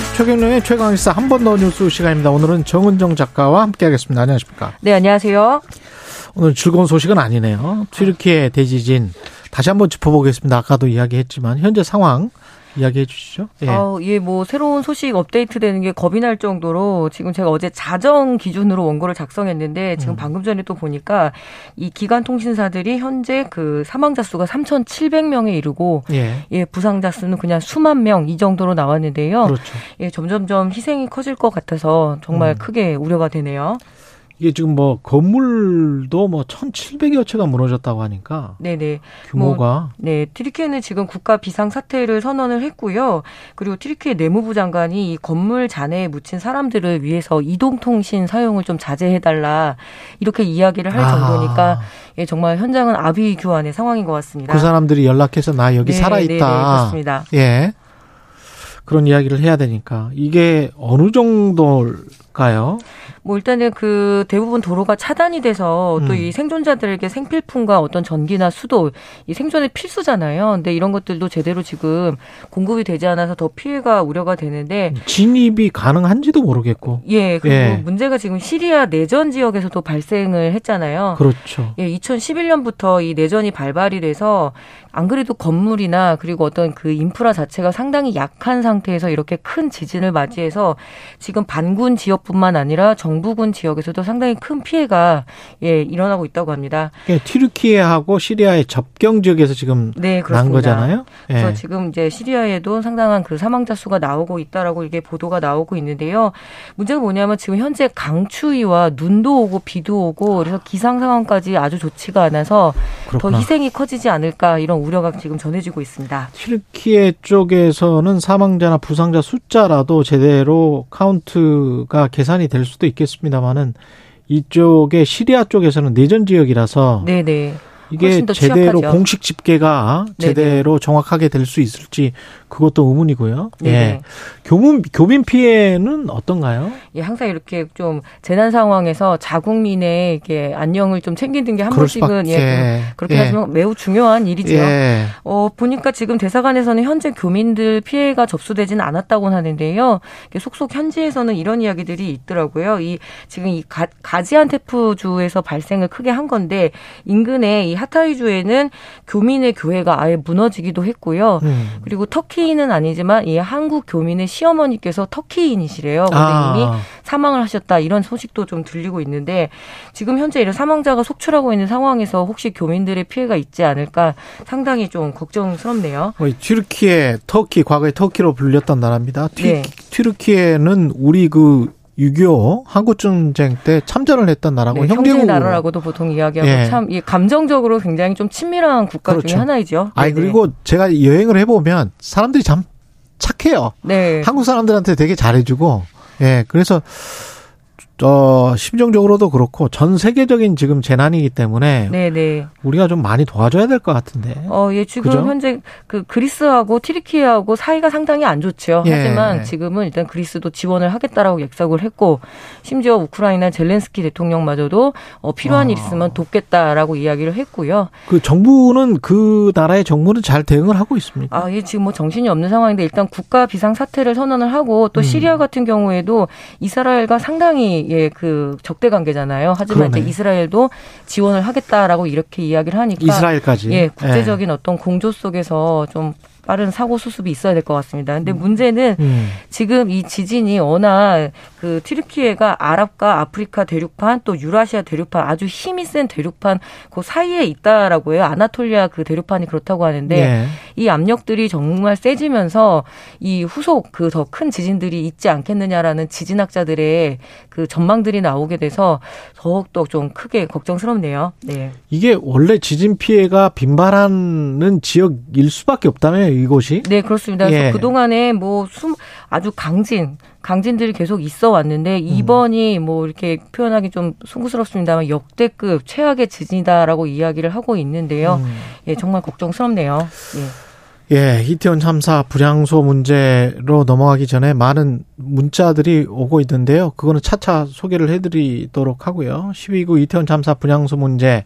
최경련의 최강시사 한 번 더 뉴스 시간입니다. 오늘은 정은정 작가와 함께하겠습니다. 안녕하십니까?
네, 안녕하세요.
오늘 즐거운 소식은 아니네요. 튀르키예 대지진 다시 한번 짚어보겠습니다. 아까도 이야기했지만 현재 상황 이야기해 주시죠.
예. 어, 예, 뭐 새로운 소식 업데이트되는 게 겁이 날 정도로 지금 제가 어제 자정 기준으로 원고를 작성했는데 지금 음. 방금 전에 또 보니까 이 기관 통신사들이 현재 그 사망자 수가 3,700명에 이르고 예. 예, 부상자 수는 그냥 수만 명 이 정도로 나왔는데요. 그렇죠. 예, 점점점 희생이 커질 것 같아서 정말 음. 크게 우려가 되네요.
이게 지금 뭐 건물도 뭐 1,700여 채가 무너졌다고 하니까 네네 규모가 뭐,
네 트리케는 지금 국가 비상 사태를 선언을 했고요. 그리고 트리케 내무부 장관이 이 건물 잔해에 묻힌 사람들을 위해서 이동 통신 사용을 좀 자제해 달라 이렇게 이야기를 할 아. 정도니까 예, 정말 현장은 아비 규환의 상황인 것 같습니다.
그 사람들이 연락해서 나 여기 네, 살아 있다. 네, 네,
그렇습니다.
예. 그런 이야기를 해야 되니까 이게 어느 정도일까요?
뭐 일단은 그 대부분 도로가 차단이 돼서 음. 또이 생존자들에게 생필품과 어떤 전기나 수도 이 생존의 필수잖아요. 근데 이런 것들도 제대로 지금 공급이 되지 않아서 더 피해가 우려가 되는데
진입이 가능한지도 모르겠고.
예, 그리고 예. 문제가 지금 시리아 내전 지역에서도 발생을 했잖아요.
그렇죠.
예, 2011년부터 이 내전이 발발이 돼서 안 그래도 건물이나 그리고 어떤 그 인프라 자체가 상당히 약한 상태에서 이렇게 큰 지진을 맞이해서 지금 반군 지역뿐만 아니라 정 부군 지역에서도 상당히 큰 피해가 예 일어나고 있다고 합니다.
예, 튀르키예하고 시리아의 접경 지역에서 지금 네, 난 거잖아요.
예. 그래서 지금 이제 시리아에도 상당한 그 사망자 수가 나오고 있다라고 이게 보도가 나오고 있는데요. 문제가 뭐냐면 지금 현재 강추위와 눈도 오고 비도 오고 그래서 기상 상황까지 아주 좋지가 않아서 그렇구나. 더 희생이 커지지 않을까 이런 우려가 지금 전해지고 있습니다.
튀르키예 쪽에서는 사망자나 부상자 숫자라도 제대로 카운트가 계산이 될 수도 있겠 습니다만은 이쪽에 시리아 쪽에서는 내전 지역이라서 네네. 이게 제대로 취약하죠. 공식 집계가 제대로. 정확하게 될 수 있을지 그것도 의문이고요. 네. 예. 교민 교민 피해는 어떤가요?
예, 항상 이렇게 좀 재난 상황에서 자국민의 이게 안녕을 좀 챙기는 게 한 번씩은 예, 그렇게 예. 하시면 매우 중요한 일이죠. 예. 어, 보니까 지금 대사관에서는 현재 교민들 피해가 접수되지는 않았다고 하는데요. 속속 현지에서는 이런 이야기들이 있더라고요. 이 지금 이 가, 가지안 테프주에서 발생을 크게 한 건데 인근에 이 하타이주에는 교민의 교회가 아예 무너지기도 했고요. 음. 그리고 터키 인은 아니지만 이 한국 교민의 시어머니께서 터키인이시래요. 근데 아. 이미 사망을 하셨다 이런 소식도 좀 들리고 있는데 지금 현재 이런 사망자가 속출하고 있는 상황에서 혹시 교민들의 피해가 있지 않을까 상당히 좀 걱정스럽네요.
어, 튀르키예, 터키 과거에 터키로 불렸던 나라입니다. 튀, 네. 튀르키예는 우리 그 6.25 한국전쟁 때 참전을 했던 나라고 네,
형제 나라라고도 보통 이야기하고 예. 참 감정적으로 굉장히 좀 친밀한 국가 그렇죠. 중에 하나이죠.
아니 그리고 제가 여행을 해보면 사람들이 참 착해요. 네. 한국 사람들한테 되게 잘해주고 예 그래서 어, 심정적으로도 그렇고 전 세계적인 지금 재난이기 때문에 네네. 네. 우리가 좀 많이 도와줘야 될 것 같은데.
어, 예, 지금 그죠? 현재 그 그리스하고 티르키예하고 사이가 상당히 안 좋죠. 예. 하지만 지금은 일단 그리스도 지원을 하겠다라고 약속을 했고 심지어 우크라이나 젤렌스키 대통령마저도 어, 필요한 아. 일 있으면 돕겠다라고 이야기를 했고요.
그 정부는 그 나라의 정부는 잘 대응을 하고 있습니까?
아, 예, 지금 뭐 정신이 없는 상황인데 일단 국가 비상 사태를 선언을 하고 또 음. 시리아 같은 경우에도 이스라엘과 상당히 예, 그 적대 관계잖아요. 하지만 그러네. 이제 이스라엘도 지원을 하겠다라고 이렇게 이야기를 하니까
이스라엘까지
예, 국제적인 예. 어떤 공조 속에서 좀 빠른 사고 수습이 있어야 될 것 같습니다. 근데 음. 문제는 음. 지금 이 지진이 워낙 그 튀르키예가 아랍과 아프리카 대륙판 또 유라시아 대륙판 아주 힘이 센 대륙판 그 사이에 있다라고 해요. 아나톨리아 그 대륙판이 그렇다고 하는데 네. 이 압력들이 정말 세지면서 이 후속 그 더 큰 지진들이 있지 않겠느냐라는 지진학자들의 그 전망들이 나오게 돼서 더욱더 좀 크게 걱정스럽네요. 네.
이게 원래 지진 피해가 빈발하는 지역일 수밖에 없다면 이곳이?
네, 그렇습니다. 그래서 예. 그동안에 뭐 숨, 아주 강진, 강진들이 계속 있어 왔는데 음. 이번이 음. 뭐 이렇게 표현하기 좀 송구스럽습니다만 역대급 최악의 지진이다라고 이야기를 하고 있는데요. 음. 예, 정말 걱정스럽네요. 예.
예, 이태원 참사 불량소 문제로 넘어가기 전에 많은 문자들이 오고 있는데요. 그거는 차차 소개를 해드리도록 하고요. 12구 이태원 참사 불량소 문제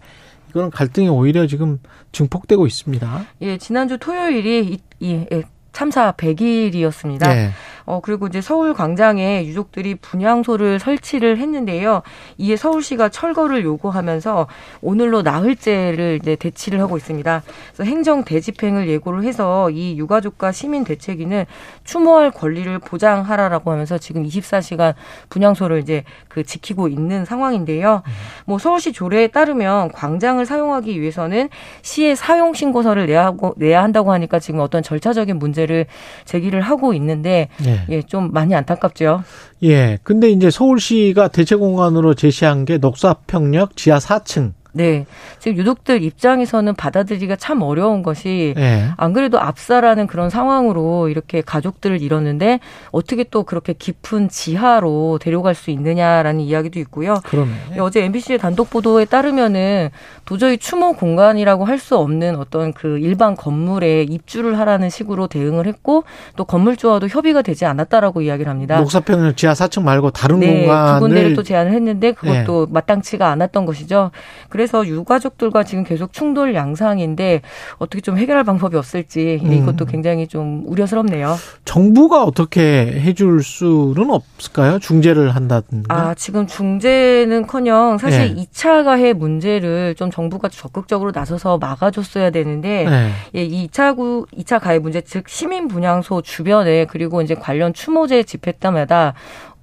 이거는 갈등이 오히려 지금 증폭되고 있습니다.
예, 지난주 토요일이 이, 이, 예, 참사 100일이었습니다. 네. 어 그리고 이제 서울 광장에 유족들이 분향소를 설치를 했는데요. 이에 서울시가 철거를 요구하면서 오늘로 나흘째를 이제 대치를 하고 있습니다. 그래서 행정 대집행을 예고를 해서 이 유가족과 시민 대책위는 추모할 권리를 보장하라라고 하면서 지금 24시간 분향소를 이제 그 지키고 있는 상황인데요. 뭐 서울시 조례에 따르면 광장을 사용하기 위해서는 시에 사용 신고서를 내야 하고 내야 한다고 하니까 지금 어떤 절차적인 문제를 제기를 하고 있는데 예, 예 좀 많이 안타깝죠.
예. 근데 이제 서울시가 대체 공간으로 제시한 게 녹사평역 지하 4층
네. 지금 유족들 입장에서는 받아들이기가 참 어려운 것이 네. 안 그래도 압사라는 그런 상황으로 이렇게 가족들을 잃었는데 어떻게 또 그렇게 깊은 지하로 데려갈 수 있느냐라는 이야기도 있고요. 그러네. 어제 MBC의 단독 보도에 따르면은 도저히 추모 공간이라고 할 수 없는 어떤 그 일반 건물에 입주를 하라는 식으로 대응을 했고 또 건물주와도 협의가 되지 않았다라고 이야기를 합니다.
녹사평 지하 4층 말고 다른 네, 공간을
두 군데를 또 제안을 했는데 그것도 네. 마땅치가 않았던 것이죠. 그래서 그래서 유가족들과 지금 계속 충돌 양상인데 어떻게 좀 해결할 방법이 없을지 음. 이것도 굉장히 좀 우려스럽네요.
정부가 어떻게 해줄 수는 없을까요? 중재를 한다든지.
아 지금 중재는커녕 사실 네. 2차 가해 문제를 좀 정부가 적극적으로 나서서 막아줬어야 되는데 네. 예, 이 2차 구 2차 가해 문제 즉 시민 분향소 주변에 그리고 이제 관련 추모제 집회 때마다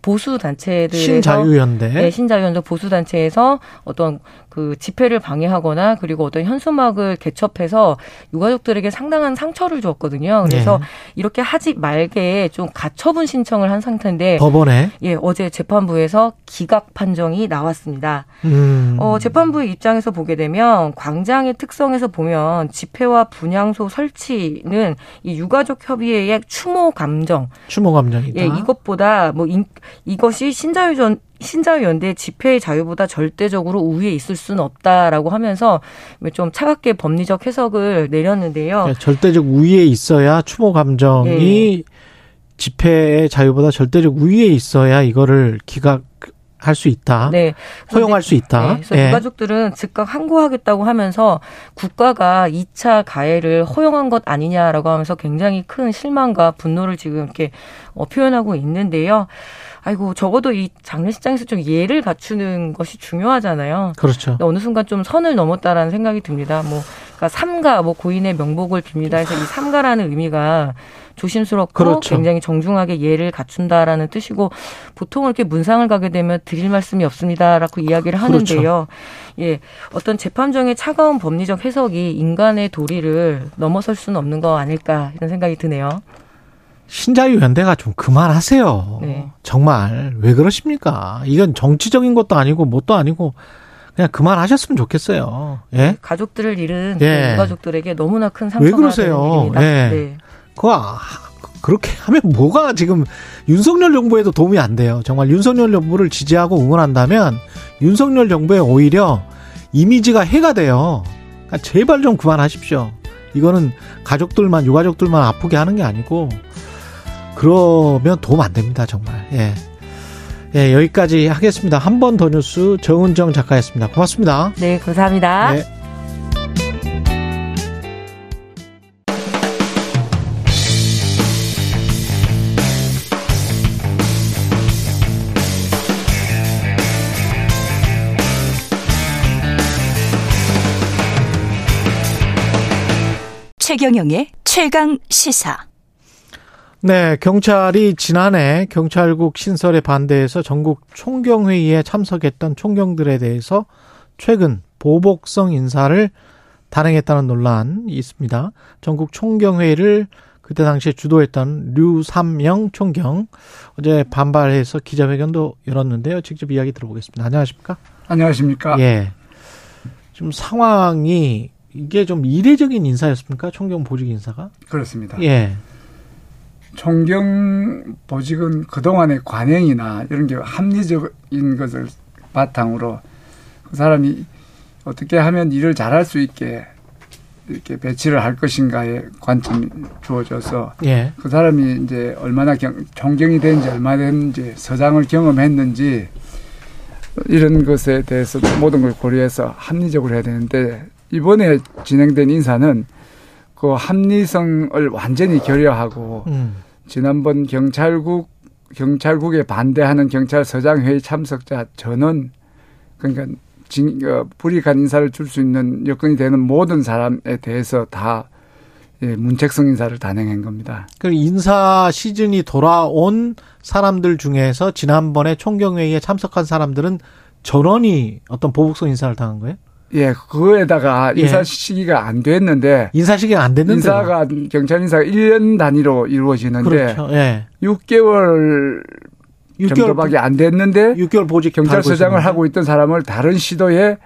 보수 단체들
신자유연대
네, 신자유연대 보수 단체에서 어떤 그 집회를 방해하거나 그리고 어떤 현수막을 개첩해서 유가족들에게 상당한 상처를 주었거든요. 그래서 네. 이렇게 하지 말게 좀 가처분 신청을 한 상태인데
법원에
예 어제 재판부에서 기각 판정이 나왔습니다. 음. 어, 재판부의 입장에서 보게 되면 광장의 특성에서 보면 집회와 분향소 설치는 이 유가족 협의회의 추모 감정
추모 감정이다.
예 이것보다 뭐 인, 이것이 신자유전 신자유연대 집회의 자유보다 절대적으로 우위에 있을 수는 없다라고 하면서 좀 차갑게 법리적 해석을 내렸는데요. 네,
절대적 우위에 있어야 추모 감정이 네. 집회의 자유보다 절대적 우위에 있어야 이거를 기각 할수 있다. 네. 허용할 수 있다. 네.
그래서 예. 유가족들은 즉각 항고하겠다고 하면서 국가가 2차 가해를 허용한 것 아니냐라고 하면서 굉장히 큰 실망과 분노를 지금 이렇게 어, 표현하고 있는데요. 아이고 적어도 이 장례식장에서 좀 예를 갖추는 것이 중요하잖아요.
그렇죠.
어느 순간 좀 선을 넘었다라는 생각이 듭니다. 뭐 그러니까 삼가 뭐 고인의 명복을 빕니다 해서 이 삼가라는 의미가 조심스럽고 그렇죠. 굉장히 정중하게 예를 갖춘다라는 뜻이고 보통 이렇게 문상을 가게 되면 드릴 말씀이 없습니다라고 이야기를 하는데요. 그렇죠. 예, 어떤 재판정의 차가운 법리적 해석이 인간의 도리를 넘어설 수는 없는 거 아닐까 이런 생각이 드네요.
신자유 연대가 좀 그만하세요. 네. 정말 왜 그러십니까? 이건 정치적인 것도 아니고 뭣도 아니고 그냥 그만하셨으면 좋겠어요. 예?
가족들을 잃은 예. 그 가족들에게 너무나 큰 상처가 왜 그러세요? 예. 네.
그거 아, 그렇게 하면 뭐가 지금 윤석열 정부에도 도움이 안 돼요. 정말 윤석열 정부를 지지하고 응원한다면 윤석열 정부에 오히려 이미지가 해가 돼요. 그러니까 제발 좀 그만하십시오. 이거는 가족들만 유가족들만 아프게 하는 게 아니고 그러면 도움 안 됩니다, 정말. 예. 예, 여기까지 하겠습니다. 한 번 더 뉴스 정은정 작가였습니다. 고맙습니다.
네, 감사합니다. 네.
최경영의 최강 시사.
네, 경찰이 지난해 경찰국 신설에 반대해서 전국 총경회의에 참석했던 총경들에 대해서 최근 보복성 인사를 단행했다는 논란이 있습니다. 전국 총경회의를 그때 당시에 주도했던 류삼영 총경 어제 반발해서 기자회견도 열었는데요. 직접 이야기 들어보겠습니다. 안녕하십니까?
안녕하십니까?
예. 좀 상황이 이게 좀 이례적인 인사였습니까? 총경 보직 인사가?
그렇습니다.
예.
총경 보직은 그동안의 관행이나 이런 게 합리적인 것을 바탕으로 그 사람이 어떻게 하면 일을 잘할 수 있게 이렇게 배치를 할 것인가에 관점이 주어져서 예. 그 사람이 이제 얼마나 경, 존경이 되는지 얼마나 됐는지 서장을 경험했는지 이런 것에 대해서 모든 걸 고려해서 합리적으로 해야 되는데 이번에 진행된 인사는 그 합리성을 완전히 결여하고 음. 지난번 경찰국 경찰국에 반대하는 경찰서장 회의 참석자 전원 그러니까 진, 어, 불이익한 인사를 줄 수 있는 여건이 되는 모든 사람에 대해서 다 예, 문책성 인사를 단행한 겁니다.
그 인사 시즌이 돌아온 사람들 중에서 지난번에 총경회의에 참석한 사람들은 전원이 어떤 보복성 인사를 당한 거예요?
예, 그거에다가 예. 인사 시기가 안 됐는데
인사 시기가 안 됐는데
인사가 경찰 인사가 1년 단위로 이루어지는데 그렇죠. 예. 6개월 6개월 정도밖에 안 됐는데
6개월 보직
경찰서장을 하고 있던 사람을 다른 시도에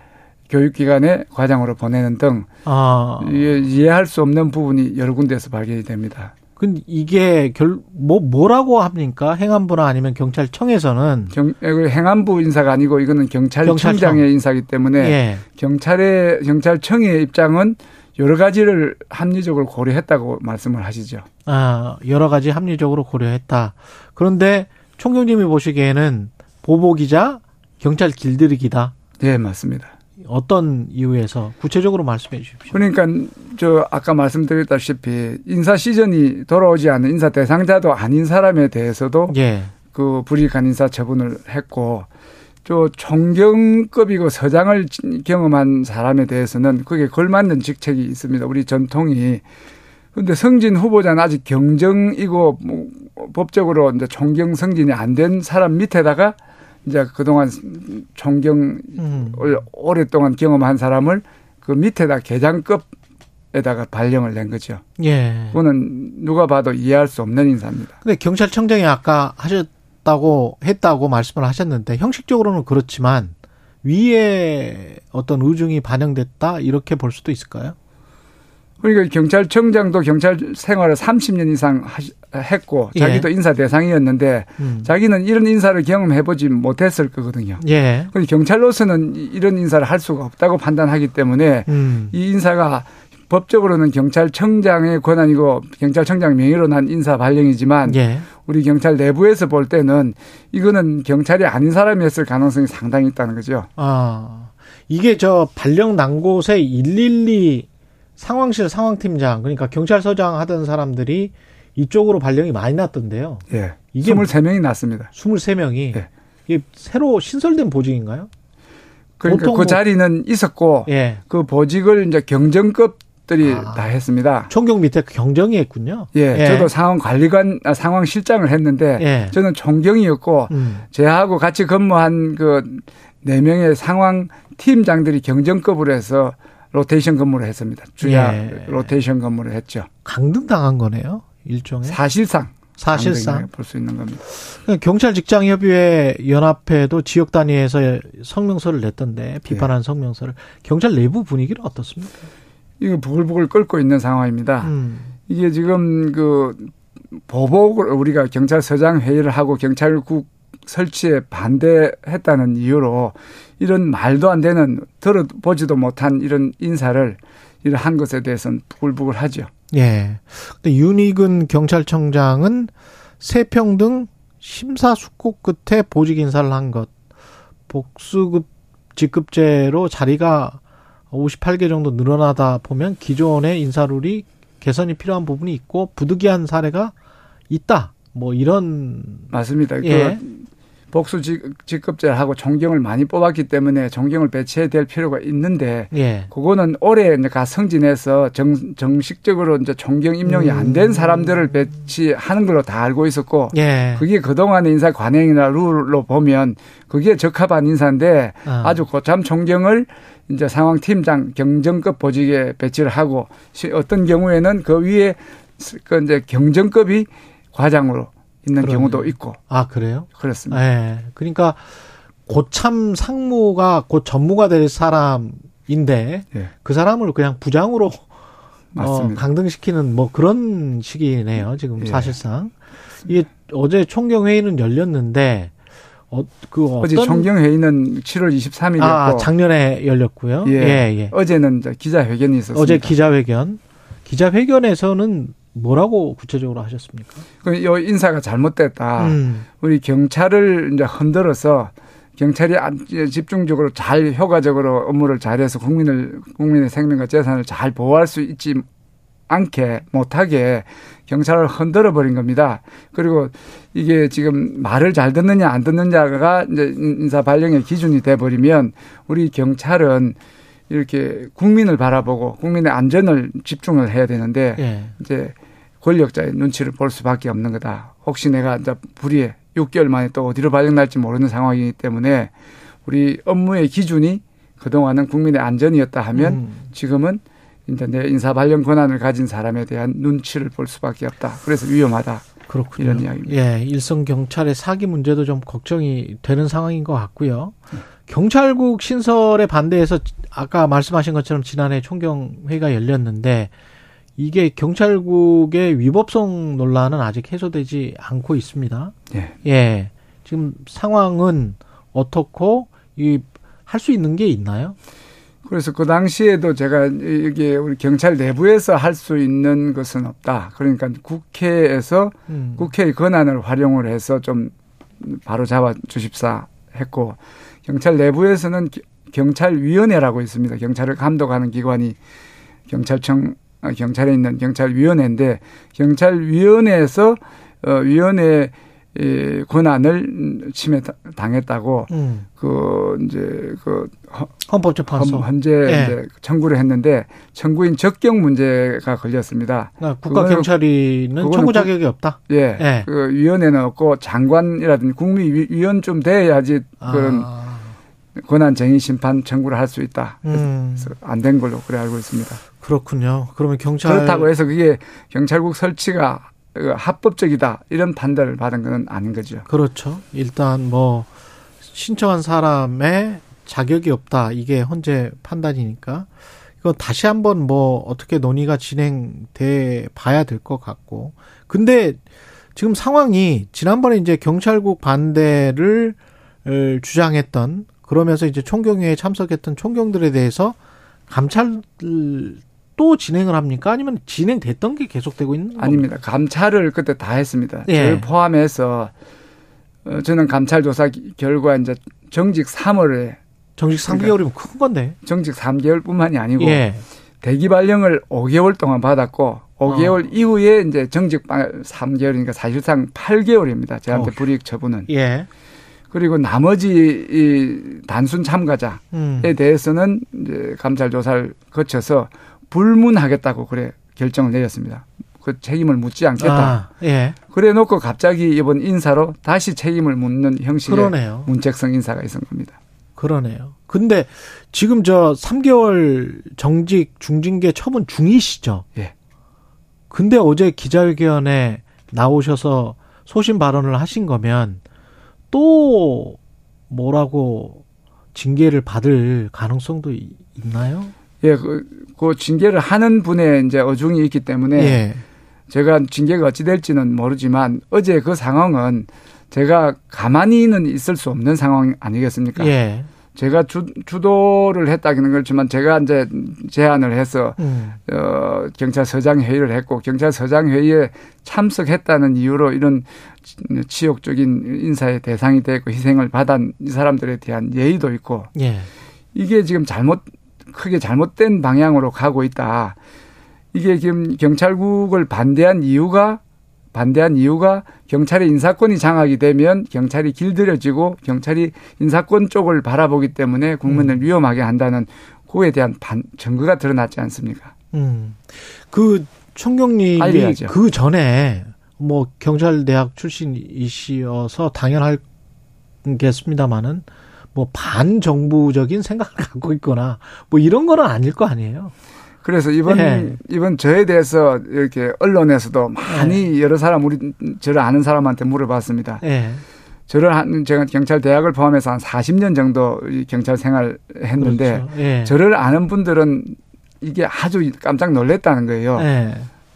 교육기관에 과장으로 보내는 등 아. 이해할 수 없는 부분이 여러 군데에서 발견이 됩니다.
근데 이게 결, 뭐, 뭐라고 합니까? 행안부나 아니면 경찰청에서는?
경, 행안부 인사가 아니고 이거는 경찰청장의 경찰청. 인사기 때문에 예. 경찰의, 경찰청의 입장은 여러 가지를 합리적으로 고려했다고 말씀을 하시죠.
아, 여러 가지 합리적으로 고려했다. 그런데 총경님이 보시기에는 보복이자 경찰 길들이기다.
네, 맞습니다.
어떤 이유에서 구체적으로 말씀해 주십시오.
그러니까 저 아까 말씀드렸다시피 인사 시즌이 돌아오지 않은 인사 대상자도 아닌 사람에 대해서도 예. 그 불이익한 인사 처분을 했고 저 총경급이고 서장을 경험한 사람에 대해서는 그게 걸맞는 직책이 있습니다. 우리 전통이 근데 승진 후보자는 아직 경정이고 뭐 법적으로 이제 총경 승진이 안 된 사람 밑에다가 이제 그동안 총경을 음. 오랫동안 경험한 사람을 그 밑에다 계장급에다가 발령을 낸 거죠. 예. 그거는 누가 봐도 이해할 수 없는 인사입니다.
근데 경찰청장이 아까 하셨다고 했다고 말씀을 하셨는데 형식적으로는 그렇지만 위에 어떤 의중이 반영됐다 이렇게 볼 수도 있을까요?
그러니까 경찰청장도 경찰 생활을 30년 이상 했고 예. 자기도 예. 인사 대상이었는데 음. 자기는 이런 인사를 경험해보지 못했을 거거든요. 예. 그런데 경찰로서는 이런 인사를 할 수가 없다고 판단하기 때문에 음. 이 인사가 법적으로는 경찰청장의 권한이고 경찰청장 명의로 난 인사 발령이지만 예. 우리 경찰 내부에서 볼 때는 이거는 경찰이 아닌 사람이었을 가능성이 상당히 있다는 거죠.
아 이게 저 발령 난 곳에 112 상황실 상황팀장 그러니까 경찰서장 하던 사람들이 이쪽으로 발령이 많이 났던데요.
예. 이게 23명이 났습니다.
23명이 예. 이게 새로 신설된 보직인가요?
그러니까 그뭐 자리는 있었고 예. 그 보직을 이제 경정급들이 아, 다 했습니다.
총경 밑에 경정이 했군요.
예, 예. 저도 상황 관리관 아, 상황 실장을 했는데 예. 저는 총경이었고 음. 제하고 같이 근무한 그 네 명의 상황 팀장들이 경정급으로 해서 로테이션 근무를 했습니다. 주야 예. 로테이션 근무를 했죠.
강등 당한 거네요. 일종의
사실상
사실상
볼 수 있는 겁니다.
그러니까 경찰 직장 협의회 연합회도 지역 단위에서 성명서를 냈던데 비판한 예. 성명서를 경찰 내부 분위기는 어떻습니까?
이거 부글부글 끓고 있는 상황입니다. 음. 이게 지금 그 보복을 우리가 경찰서장 회의를 하고 경찰국 설치에 반대했다는 이유로 이런 말도 안 되는 들어보지도 못한 이런 인사를 이런 한 것에 대해서는 부글부글 하죠.
예. 근데 윤희근 경찰청장은 세평등 심사숙고 끝에 보직 인사를 한 것, 복수급 직급제로 자리가 58개 정도 늘어나다 보면 기존의 인사룰이 개선이 필요한 부분이 있고 부득이한 사례가 있다. 뭐 이런
맞습니다. 예. 그 복수 직급제를 하고 존경을 많이 뽑았기 때문에 존경을 배치해야 될 필요가 있는데 예. 그거는 올해 이제 가 승진해서 정, 정식적으로 이제 존경 임명이 음. 안된 사람들을 배치하는 걸로 다 알고 있었고 예. 그게 그동안의 인사 관행이나 룰로 보면 그게 적합한 인사인데 어. 아주 고참 존경을 이제 상황 팀장 경정급 보직에 배치를 하고 어떤 경우에는 그 위에 그 이제 경정급이 과장으로 있는 그러네요. 경우도 있고.
아, 그래요?
그렇습니다.
네. 그러니까 고참 상무가 곧 전무가 될 사람인데 네. 그 사람을 그냥 부장으로 어, 강등시키는 뭐 그런 식이네요. 지금 예. 사실상. 이게 어제 총경회의는 열렸는데 어, 그
어제 총경회의는 7월 23일이었고 아,
작년에 열렸고요.
예. 예, 예. 어제는 기자회견이 있었습니다.
어제 기자회견. 기자회견에서는 뭐라고 구체적으로 하셨습니까?
그 인사가 잘못됐다. 음. 우리 경찰을 이제 흔들어서 경찰이 집중적으로 잘 효과적으로 업무를 잘해서 국민을 국민의 생명과 재산을 잘 보호할 수 있지 않게 못하게 경찰을 흔들어 버린 겁니다. 그리고 이게 지금 말을 잘 듣느냐 안 듣느냐가 이제 인사 발령의 기준이 돼 버리면 우리 경찰은 이렇게 국민을 바라보고 국민의 안전을 집중을 해야 되는데 예. 이제 권력자의 눈치를 볼 수밖에 없는 거다. 혹시 내가 이제 불의에 6개월 만에 또 어디로 발령날지 모르는 상황이기 때문에 우리 업무의 기준이 그동안은 국민의 안전이었다 하면 음. 지금은 이제 내 인사 발령 권한을 가진 사람에 대한 눈치를 볼 수밖에 없다. 그래서 위험하다.
그렇군요.
이런 이야기입니다.
예, 일선 경찰의 사기 문제도 좀 걱정이 되는 상황인 것 같고요. 경찰국 신설에 반대해서 아까 말씀하신 것처럼 지난해 총경회가 열렸는데 이게 경찰국의 위법성 논란은 아직 해소되지 않고 있습니다. 예. 예. 지금 상황은 어떻고 이 할 수 있는 게 있나요?
그래서 그 당시에도 제가 이게 우리 경찰 내부에서 할 수 있는 것은 없다. 그러니까 국회에서 음. 국회의 권한을 활용을 해서 좀 바로 잡아 주십사 했고 경찰 내부에서는 경찰위원회라고 있습니다. 경찰을 감독하는 기관이 경찰청 아, 경찰에 있는 경찰위원회인데 경찰위원회에서 어 위원회 이 권한을 침해 당했다고 음. 그 이제 그
헌법재판소
헌재 예. 이제 청구를 했는데 청구인 적격 문제가 걸렸습니다.
아, 국가 경찰이는 청구 자격이 없다.
예, 예. 그 위원회는 없고 장관이라든지 국무위원 좀 돼야지 그런 아. 권한 쟁의 심판 청구를 할 수 있다. 음. 그래서 안된 걸로 그래 알고 있습니다.
그렇군요. 그러면 경찰
그렇다고 해서 그게 경찰국 설치가 그 합법적이다 이런 판단을 받은 것은 아닌 거죠.
그렇죠. 일단 뭐 신청한 사람의 자격이 없다 이게 현재 판단이니까 이거 다시 한번 뭐 어떻게 논의가 진행돼 봐야 될 것 같고 근데 지금 상황이 지난번에 이제 경찰국 반대를 주장했던 그러면서 이제 총경회에 참석했던 총경들에 대해서 감찰 또 진행을 합니까? 아니면 진행됐던 게 계속되고 있는 겁니까?
아닙니다. 감찰을 그때 다 했습니다. 예. 저를 포함해서 어, 저는 감찰 조사 결과 이제 정직 3월에
정직 3개월이면 그러니까 큰 건데.
정직 3개월뿐만이 아니고 예. 대기 발령을 5개월 동안 받았고 5개월 어. 이후에 이제 정직 3개월이니까 사실상 8개월입니다. 저한테 어. 불이익 처분은. 예. 그리고 나머지 이 단순 참가자에 음. 대해서는 이제 감찰 조사를 거쳐서 불문하겠다고 그래 결정을 내렸습니다. 그 책임을 묻지 않겠다. 아, 예. 그래 놓고 갑자기 이번 인사로 다시 책임을 묻는 형식의 그러네요. 문책성 인사가 있은 겁니다.
그러네요. 근데 지금 저 3개월 정직 중징계 처분 중이시죠? 예. 근데 어제 기자회견에 나오셔서 소신 발언을 하신 거면 또 뭐라고 징계를 받을 가능성도 있나요?
예, 그, 그 징계를 하는 분의 이제 어중이 있기 때문에 예. 제가 징계가 어찌 될지는 모르지만 어제 그 상황은 제가 가만히는 있을 수 없는 상황 아니겠습니까? 예. 제가 주, 주도를 했다는 그렇지만 제가 이제 제안을 해서 음. 어, 경찰서장 회의를 했고 경찰서장 회의에 참석했다는 이유로 이런 치욕적인 인사의 대상이 됐고 희생을 받은 이 사람들에 대한 예의도 있고 예. 이게 지금 잘못 크게 잘못된 방향으로 가고 있다. 이게 지금 경찰국을 반대한 이유가 반대한 이유가 경찰의 인사권이 장악이 되면 경찰이 길들여지고 경찰이 인사권 쪽을 바라보기 때문에 국민을 음. 위험하게 한다는 그에 대한 반, 증거가 드러났지 않습니까? 음.
그 총경님이 그 전에 뭐 경찰 대학 출신이시어서 당연하겠습니다마는 뭐 반정부적인 생각을 *laughs* 갖고 있거나 뭐 이런 거는 아닐 거 아니에요.
그래서 이번 네. 이번 저에 대해서 이렇게 언론에서도 많이 네. 여러 사람 우리 저를 아는 사람한테 물어봤습니다. 네. 저를 한 제가 경찰 대학을 포함해서 한 40년 정도 경찰 생활 했는데 그렇죠. 저를 아는 분들은 이게 아주 깜짝 놀랐다는 거예요.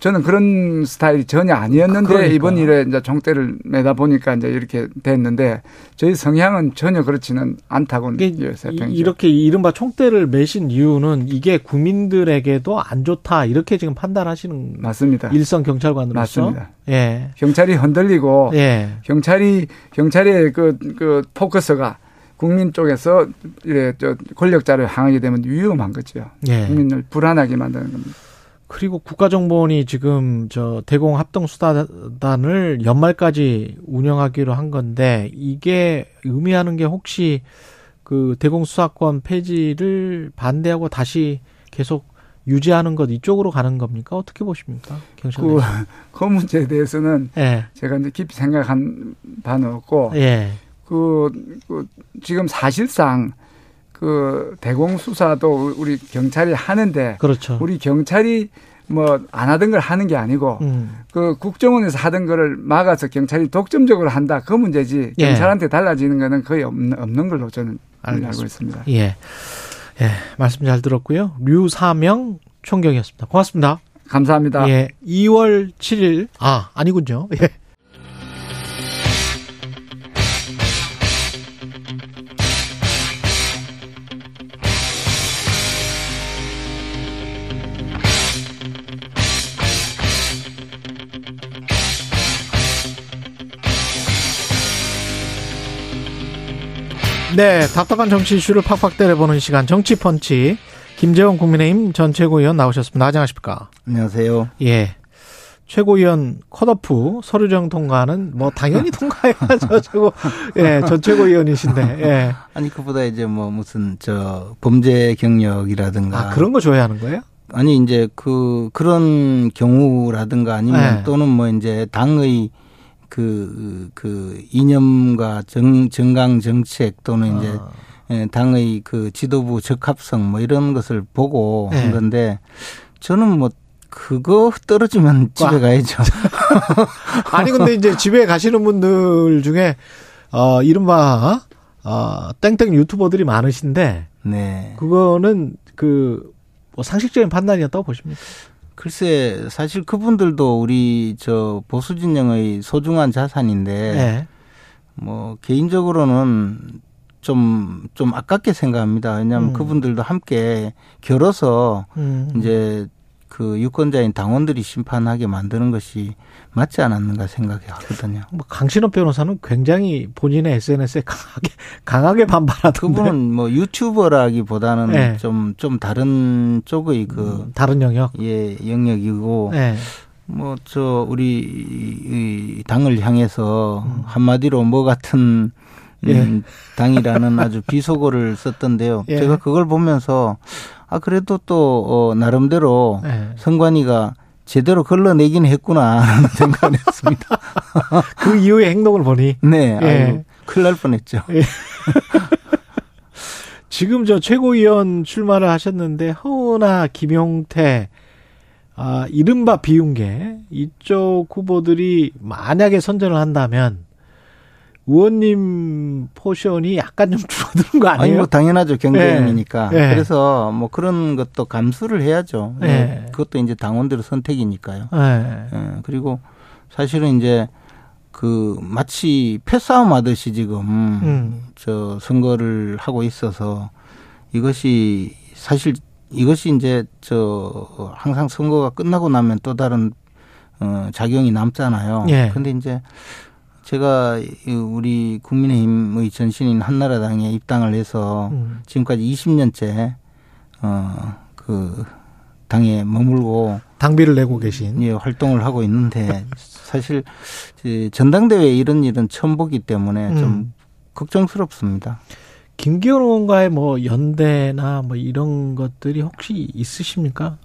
저는 그런 스타일이 전혀 아니었는데 그러니까. 이번 일에 이제 종대를 매다 보니까 이제 이렇게 됐는데 저희 성향은 전혀 그렇지는 않다고
이렇게 이른바 총대를 매신 이유는 이게 국민들에게도 안 좋다 이렇게 지금 판단하시는
맞습니다.
일선 경찰관으로서
맞습니다. 예. 경찰이 흔들리고 예. 경찰이 경찰의 그, 그 포커스가 국민 쪽에서 이래 저 권력자를 향하게 되면 위험한 거죠. 예. 국민을 불안하게 만드는 겁니다.
그리고 국가정보원이 지금 저 대공 합동 수사단을 연말까지 운영하기로 한 건데 이게 의미하는 게 혹시 그 대공 수사권 폐지를 반대하고 다시 계속 유지하는 것 이쪽으로 가는 겁니까? 어떻게 보십니까?
경찰 그, *laughs* 그 문제에 대해서는 예. 제가 이제 깊이 생각한 바는 없고 예. 그, 그 지금 사실상 그 대공 수사도 우리 경찰이 하는데 그렇죠. 우리 경찰이 뭐 안 하던 걸 하는 게 아니고 음. 그 국정원에서 하던 거를 막아서 경찰이 독점적으로 한다 그 문제지 예. 경찰한테 달라지는 거는 거의 없는, 없는 걸로 저는 알겠습니다. 알고 있습니다.
예. 예, 말씀 잘 들었고요. 류사명 총경이었습니다. 고맙습니다.
감사합니다.
예, 2월 7일 아 아니군요. 예. 네, 답답한 정치 이슈를 팍팍 때려보는 시간 정치 펀치 김재원 국민의힘 전 최고위원 나오셨습니다. 안녕하십니까?
안녕하세요.
예. 최고위원 컷오프 서류정 통과는 뭐 당연히 통과해야죠. *laughs* 최고 예, 전 최고위원이신데. 예.
아니 그보다 이제 뭐 무슨 저 범죄 경력이라든가
아, 그런 거 줘야 하는 거예요?
아니 이제 그 그런 경우라든가 아니면 예. 또는 뭐 이제 당의 그, 그 이념과 정, 정강 정책 또는 이제 아. 예, 당의 그 지도부 적합성 뭐 이런 것을 보고 네. 한 건데 저는 뭐 그거 떨어지면 집에 와. 가야죠. *laughs*
아니 근데 이제 집에 가시는 분들 중에 어 이른바 어 땡땡 유튜버들이 많으신데 네. 그거는 그 뭐 상식적인 판단이었다고 보십니까?
글쎄 사실 그분들도 우리 저 보수 진영의 소중한 자산인데 네. 뭐 개인적으로는 좀, 좀 아깝게 생각합니다. 왜냐하면 음. 그분들도 함께 결어서 음. 이제 그 유권자인 당원들이 심판하게 만드는 것이 맞지 않았는가 생각이 하거든요.
뭐 강신업 변호사는 굉장히 본인의 SNS에 강하게 *laughs* 강하게 반발하던데.
그분은 뭐 유튜버라기보다는 네. 좀, 좀 다른 쪽의 그 음,
다른 영역
예 영역이고 네. 뭐저 우리 당을 향해서 음. 한마디로 뭐 같은 예. 음, 당이라는 아주 비속어를 썼던데요. *laughs* 예. 제가 그걸 보면서 아 그래도 또 어, 나름대로 예. 성관이가 제대로 걸러내긴 했구나 하는 *laughs* 생각을 했습니다. *laughs*
그 이후의 행동을 보니
네, 예. 아유, 큰일 날 뻔했죠. 예.
지금 저 최고위원 출마를 하셨는데 허은하, 김용태, 아 이른바 비윤계 이쪽 후보들이 만약에 선전을 한다면 의원님 포션이 약간 좀 줄어드는 거 아니에요? 아니,
뭐 당연하죠. 경쟁이니까. 네. 네. 그래서 뭐 그런 것도 감수를 해야죠. 네. 그것도 이제 당원들의 선택이니까요. 네. 네. 그리고 사실은 이제 그 마치 패싸움 하듯이 지금 음. 저 선거를 하고 있어서 이것이 사실 이것이 이제 저 항상 선거가 끝나고 나면 또 다른 어 작용이 남잖아요. 예. 근데 이제 제가 우리 국민의힘의 전신인 한나라당에 입당을 해서 음. 지금까지 20년째 어그 당에 머물고
당비를 내고 계신
예 활동을 하고 있는데 사실 전당대회 이런 일은 처음 보기 때문에 음. 좀 걱정스럽습니다.
김기현 의원과의 뭐 연대나 뭐 이런 것들이 혹시 있으십니까?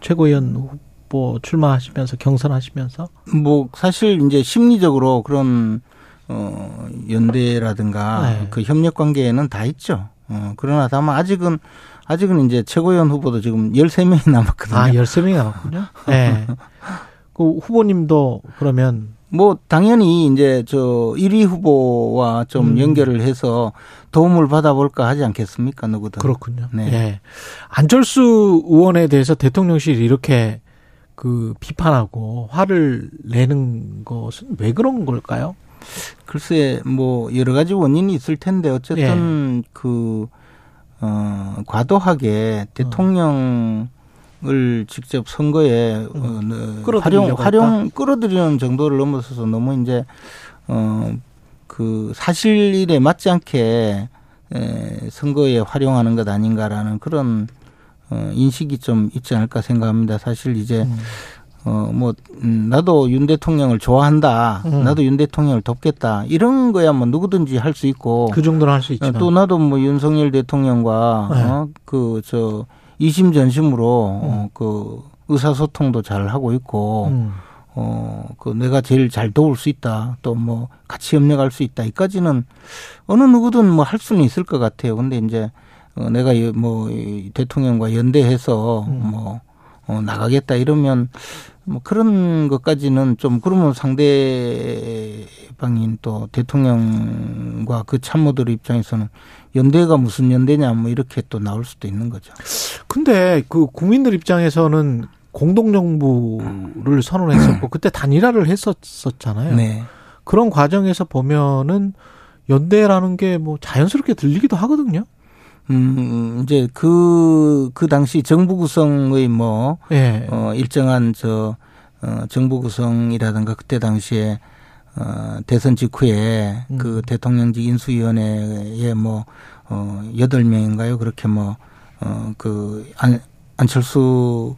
최고위원 후보 출마하시면서 경선하시면서?
뭐 사실 이제 심리적으로 그런 어 연대라든가 네. 그 협력 관계에는 다 있죠. 어 그러나 다만 아직은 아직은 이제 최고위원 후보도 지금 13명이 *laughs* 남았거든요.
아, 13명이 남았군요. 네. *laughs* 그 후보님도 그러면
뭐 당연히 이제 저 1위 후보와 좀 음. 연결을 해서 도움을 받아볼까 하지 않겠습니까 누구든
그렇군요. 네. 네. 안철수 의원에 대해서 대통령실이 이렇게 그 비판하고 화를 내는 것은 왜 그런 걸까요?
글쎄 뭐 여러 가지 원인이 있을 텐데 어쨌든 예. 그 어, 과도하게 대통령을 직접 선거에 어, 음, 어, 활용 활용 끌어들이는 정도를 넘어서서 너무 이제 어그 사실에 맞지 않게 에, 선거에 활용하는 것 아닌가라는 그런 어, 인식이 좀 있지 않을까 생각합니다. 사실 이제 음. 어뭐 음, 나도 윤 대통령을 좋아한다. 음. 나도 윤 대통령을 돕겠다. 이런 거야 뭐 누구든지 할 수 있고
그 정도는 할 수 있죠.
또 나도 뭐 윤석열 대통령과 네. 어, 그저 이심 전심으로 음. 어, 그 의사소통도 잘 하고 있고 음. 어, 그 내가 제일 잘 도울 수 있다. 또 뭐 같이 협력할 수 있다. 이까지는 어느 누구든 뭐 할 수는 있을 것 같아요. 근데 이제 어, 내가 뭐 대통령과 연대해서 음. 뭐 어, 나가겠다 이러면 뭐 그런 것까지는 좀 그러면 상대방인 또 대통령과 그 참모들 입장에서는 연대가 무슨 연대냐 뭐 이렇게 또 나올 수도 있는 거죠.
근데 그 국민들 입장에서는 공동정부를 선언했었고 *clears throat* 그때 단일화를 했었었잖아요. 네. 그런 과정에서 보면은 연대라는 게 뭐 자연스럽게 들리기도 하거든요.
음, 이제 그, 그 당시 정부 구성의 뭐, 예. 어, 일정한 저, 어, 정부 구성이라든가 그때 당시에, 어, 대선 직후에 음. 그 대통령직 인수위원회에 뭐, 어, 여덟 명인가요? 그렇게 뭐, 어, 그, 안, 안철수,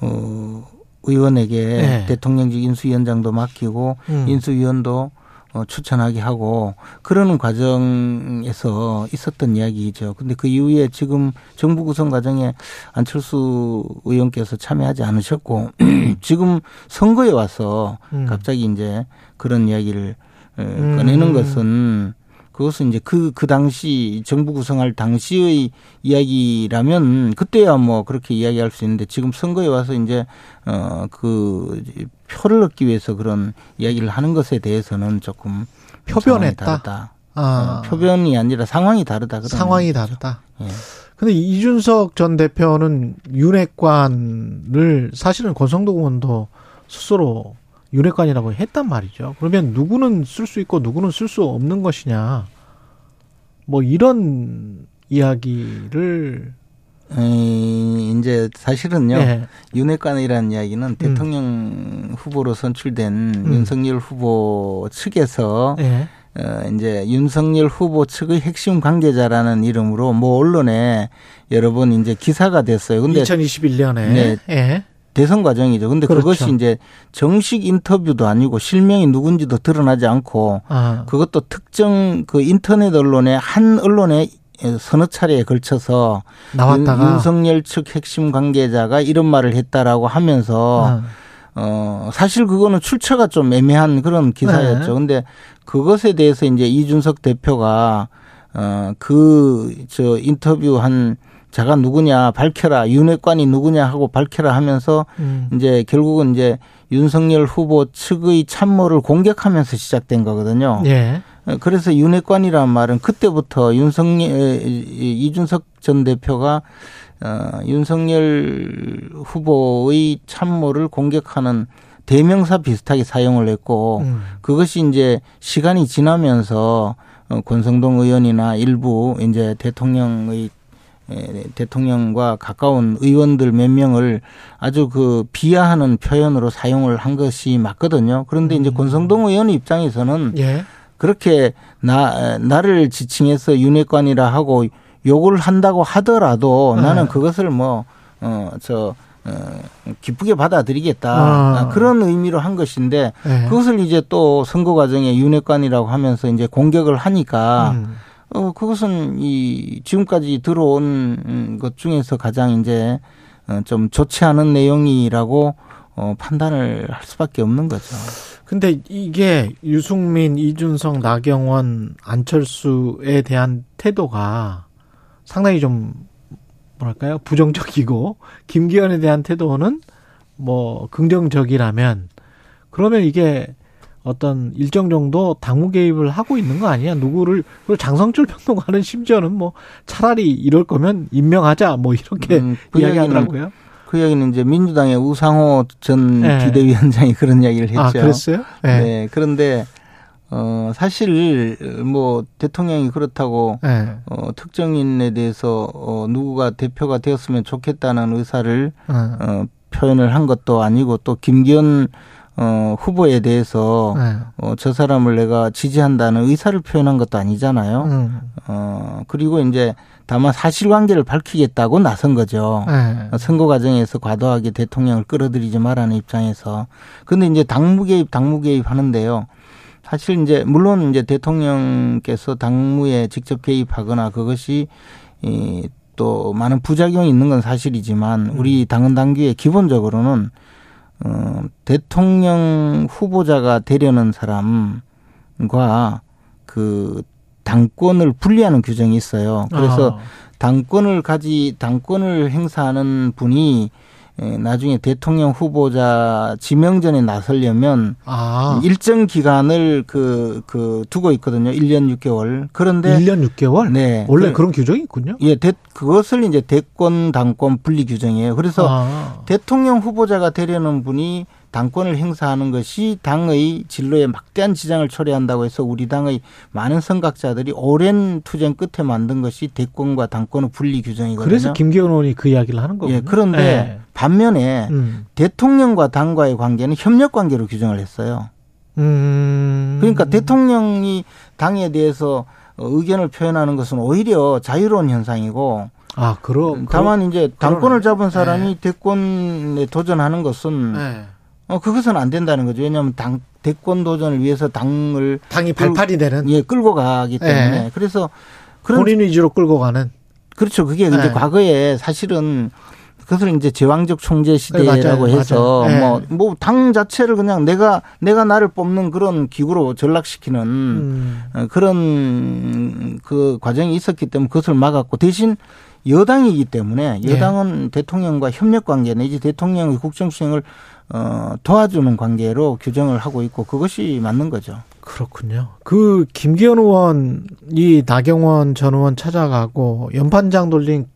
어, 의원에게 예. 대통령직 인수위원장도 맡기고 음. 인수위원도 어, 추천하게 하고 그러는 과정에서 있었던 이야기죠. 근데 그 이후에 지금 정부 구성 과정에 안철수 의원께서 참여하지 않으셨고 *clears throat* 지금 선거에 와서 음. 갑자기 이제 그런 이야기를 어, 꺼내는 음. 것은 그것은 이제 그, 그 당시 정부 구성할 당시의 이야기라면 그때야 뭐 그렇게 이야기할 수 있는데 지금 선거에 와서 이제, 어, 그 표를 얻기 위해서 그런 이야기를 하는 것에 대해서는 조금 표변했다. 아. 어, 표변이 아니라 상황이 다르다.
상황이 다르다. 예. 근데 이준석 전 대표는 윤핵관을 사실은 권성도 의원도 스스로 윤핵관이라고 했단 말이죠. 그러면 누구는 쓸 수 있고 누구는 쓸 수 없는 것이냐. 뭐 이런 이야기를
음, 이제 사실은요 네. 윤핵관이라는 이야기는 음. 대통령 후보로 선출된 음. 윤석열 후보 측에서 네. 어, 이제 윤석열 후보 측의 핵심 관계자라는 이름으로 뭐 언론에 여러 번 이제 기사가 됐어요.
근데 2021년에 네. 네.
대선 과정이죠. 근데 그렇죠. 그것이 이제 정식 인터뷰도 아니고 실명이 누군지도 드러나지 않고 아. 그것도 특정 그 인터넷 언론의 한 언론에 서너 차례에 걸쳐서 나왔다가 윤, 석열 측 핵심 관계자가 이런 말을 했다라고 하면서 아. 어 사실 그거는 출처가 좀 애매한 그런 기사였죠. 네. 근데 그것에 대해서 이제 이준석 대표가 어그 저 인터뷰 한 자가 누구냐 밝혀라 윤핵관이 누구냐 하고 밝혀라 하면서 음. 이제 결국은 이제 윤석열 후보 측의 참모를 공격하면서 시작된 거거든요. 예. 그래서 윤핵관이라는 말은 그때부터 윤석열 이준석 전 대표가 어 윤석열 후보의 참모를 공격하는 대명사 비슷하게 사용을 했고 음. 그것이 이제 시간이 지나면서 어, 권성동 의원이나 일부 이제 대통령의 예, 대통령과 가까운 의원들 몇 명을 아주 그 비하하는 표현으로 사용을 한 것이 맞거든요. 그런데 이제 음. 권성동 의원 입장에서는 예. 그렇게 나 나를 지칭해서 윤핵관이라 하고 욕을 한다고 하더라도 네. 나는 그것을 뭐어저 어, 기쁘게 받아들이겠다 아. 그런 의미로 한 것인데 네. 그것을 이제 또 선거 과정에 윤핵관이라고 하면서 이제 공격을 하니까 음. 어, 그것은 이 지금까지 들어온 것 중에서 가장 이제 어, 좀 좋지 않은 내용이라고 어, 판단을 할 수밖에 없는 거죠.
근데 이게 유승민, 이준석, 나경원, 안철수에 대한 태도가 상당히 좀 뭐랄까요? 부정적이고 *laughs* 김기현에 대한 태도는 뭐 긍정적이라면 그러면 이게 어떤 일정 정도 당무 개입을 하고 있는 거 아니야? 누구를 그리고 장성철 평론가는 심지어는 뭐 차라리 이럴 거면 임명하자 뭐 이렇게 음, 그 이야기하더라고요.
그 이야기는 이제 민주당의 우상호 전 네. 비대위원장이 *laughs* 그런 이야기를 했죠. 아,
그랬어요?
네. 네. 그런데 어 사실 뭐 대통령이 그렇다고 네. 어 특정인에 대해서 어 누구가 대표가 되었으면 좋겠다는 의사를 네. 어 표현을 한 것도 아니고 또 김기현 어, 후보에 대해서 네. 어, 저 사람을 내가 지지한다는 의사를 표현한 것도 아니잖아요. 음. 어, 그리고 이제 다만 사실관계를 밝히겠다고 나선 거죠. 네. 선거 과정에서 과도하게 대통령을 끌어들이지 말라는 입장에서. 근데 이제 당무 개입, 당무 개입 하는데요. 사실 이제 물론 이제 대통령께서 당무에 직접 개입하거나 그것이 이또 많은 부작용이 있는 건 사실이지만 우리 음. 당헌 당규에 기본적으로는 어 대통령 후보자가 되려는 사람과 그 당권을 분리하는 규정이 있어요. 그래서 아. 당권을 가지 당권을 행사하는 분이 나중에 대통령 후보자 지명전에 나서려면 아. 일정 기간을 그, 그 두고 있거든요. 1년 6개월. 그런데
1년 6개월? 네. 원래 그, 런 규정이 있군요.
예, 대, 그것을 이제 대권 당권 분리 규정이에요. 그래서 아. 대통령 후보자가 되려는 분이 당권을 행사하는 것이 당의 진로에 막대한 지장을 초래한다고 해서 우리 당의 많은 선각자들이 오랜 투쟁 끝에 만든 것이 대권과 당권의 분리 규정이거든요.
그래서 김기현 의원이 그 이야기를 하는 거군요. 예,
그런데 네. 반면에 음. 대통령과 당과의 관계는 협력 관계로 규정을 했어요. 음. 그러니까 대통령이 당에 대해서 의견을 표현하는 것은 오히려 자유로운 현상이고 아, 그럼 다만 이제 당권을 잡은 사람이 네. 대권에 도전하는 것은 네. 어, 그것은 안 된다는 거죠. 왜냐하면 당, 대권 도전을 위해서 당을.
당이 발판이 되는?
예, 끌고 가기 때문에. 네. 그래서.
그런. 본인 위주로 끌고 가는?
그렇죠. 그게 네. 이제 과거에 사실은 그것을 이제 제왕적 총재 시대라고 네, 해서 뭐뭐 당 자체를 그냥 내가 내가 나를 뽑는 그런 기구로 전락시키는 음. 어, 그런 그 과정이 있었기 때문에 그것을 막았고 대신 여당이기 때문에 예. 여당은 네. 대통령과 협력 관계 내지 대통령의 국정 수행을 어, 도와주는 관계로 규정을 하고 있고 그것이 맞는 거죠.
그렇군요. 그 김기현 의원이 나경원 전 의원 찾아가고 연판장 돌린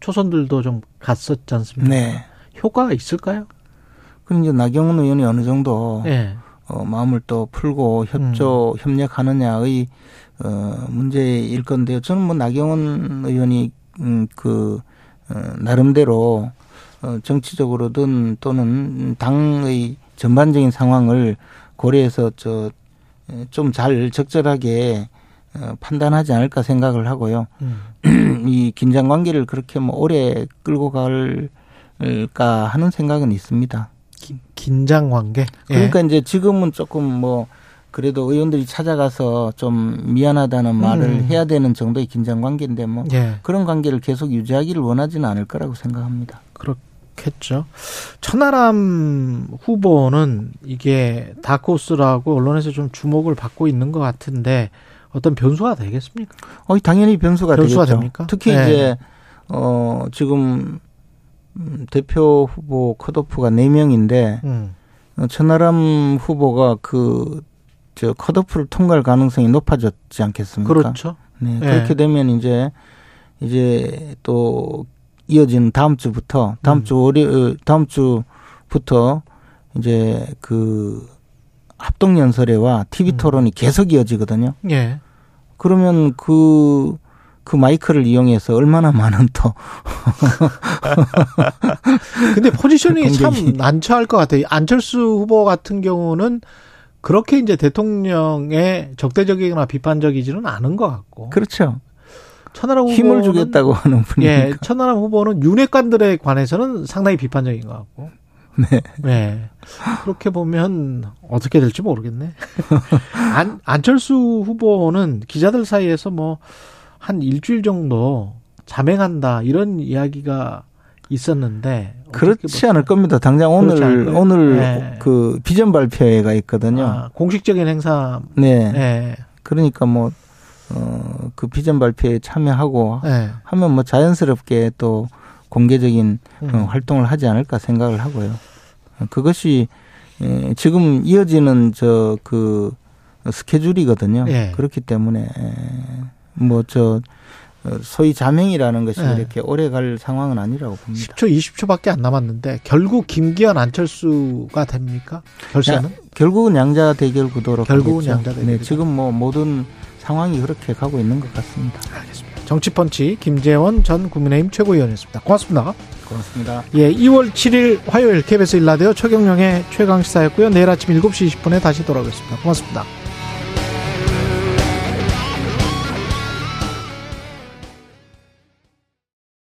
초선들도 좀 갔었지 않습니까? 네. 효과가 있을까요?
그럼 이제 나경원 의원이 어느 정도 네. 어, 마음을 또 풀고 협조 음. 협력하느냐의 어, 문제일 건데요. 저는 뭐 나경원 의원이 음, 그 어, 나름대로 어, 정치적으로든 또는 당의 전반적인 상황을 고려해서 저 좀 잘 적절하게 어, 판단하지 않을까 생각을 하고요. 음. *clears throat* 이 긴장 관계를 그렇게 뭐 오래 끌고 갈까 하는 생각은 있습니다.
긴장 관계?
그러니까 예. 이제 지금은 조금 뭐 그래도 의원들이 찾아가서 좀 미안하다는 말을 음. 해야 되는 정도의 긴장 관계인데 뭐 예. 그런 관계를 계속 유지하기를 원하지는 않을 거라고 생각합니다.
그렇 겠죠. 천하람 후보는 이게 다코스라고 언론에서 좀 주목을 받고 있는 것 같은데 어떤 변수가 되겠습니까?
어, 당연히 변수가, 변수가 되겠죠. 됩니까? 특히 네. 이제 어 지금 음, 대표 후보 컷오프가 4 명인데 음. 어, 천하람 후보가 그 저 컷오프를 통과할 가능성이 높아졌지 않겠습니까?
그렇죠.
네, 네. 그렇게 되면 이제 이제 또 이어지는 다음 주부터 다음 음. 주 월요 어, 다음 주부터 이제 그 합동 연설회와 TV 음. 토론이 음. 계속 이어지거든요. 예. 그러면 그그 그 마이크를 이용해서 얼마나 많은 또. *laughs*
근데 포지션이 참 난처할 것 같아요. 안철수 후보 같은 경우는 그렇게 이제 대통령의 적대적이거나 비판적이지는 않은 것 같고.
그렇죠. 천하람 후보 힘을 주겠다고 하는 분이 예,
천하람 후보는 윤핵관들에 관해서는 상당히 비판적인 것 같고. 네. 네. 그렇게 보면 어떻게 될지 모르겠네. *laughs* 안, 안철수 후보는 기자들 사이에서 뭐 한 일주일 정도 자맹한다 이런 이야기가 있었는데
그렇지 않을 겁니다. 당장 오늘 오늘 네. 그 비전 발표회가 있거든요. 아,
공식적인 행사.
네. 네. 그러니까 뭐 어, 그 비전 발표에 참여하고 네. 하면 뭐 자연스럽게 또 공개적인 어, 음. 어, 활동을 하지 않을까 생각을 하고요. 그것이 에, 지금 이어지는 저 그 스케줄이거든요. 네. 그렇기 때문에 뭐저 어, 소위 자명이라는 것이 네. 이렇게 오래 갈 상황은 아니라고 봅니다.
10초, 20초밖에 안 남았는데 결국 김기현 안철수가 됩니까? 결선은?
결국은 양자 대결 구도로 결국은 가겠죠. 양자 대결. 네, 지금 뭐 모든 상황이 그렇게 가고 있는 것 같습니다.
알겠습니다. 정치펀치 김재원 전 국민의힘 최고위원이었습니다. 고맙습니다.
고맙습니다.
예, 2월 7일 화요일 KBS 일라디오 최경령의 최강 시사였고요. 내일 아침 7시 20분에 다시 돌아오겠습니다. 고맙습니다.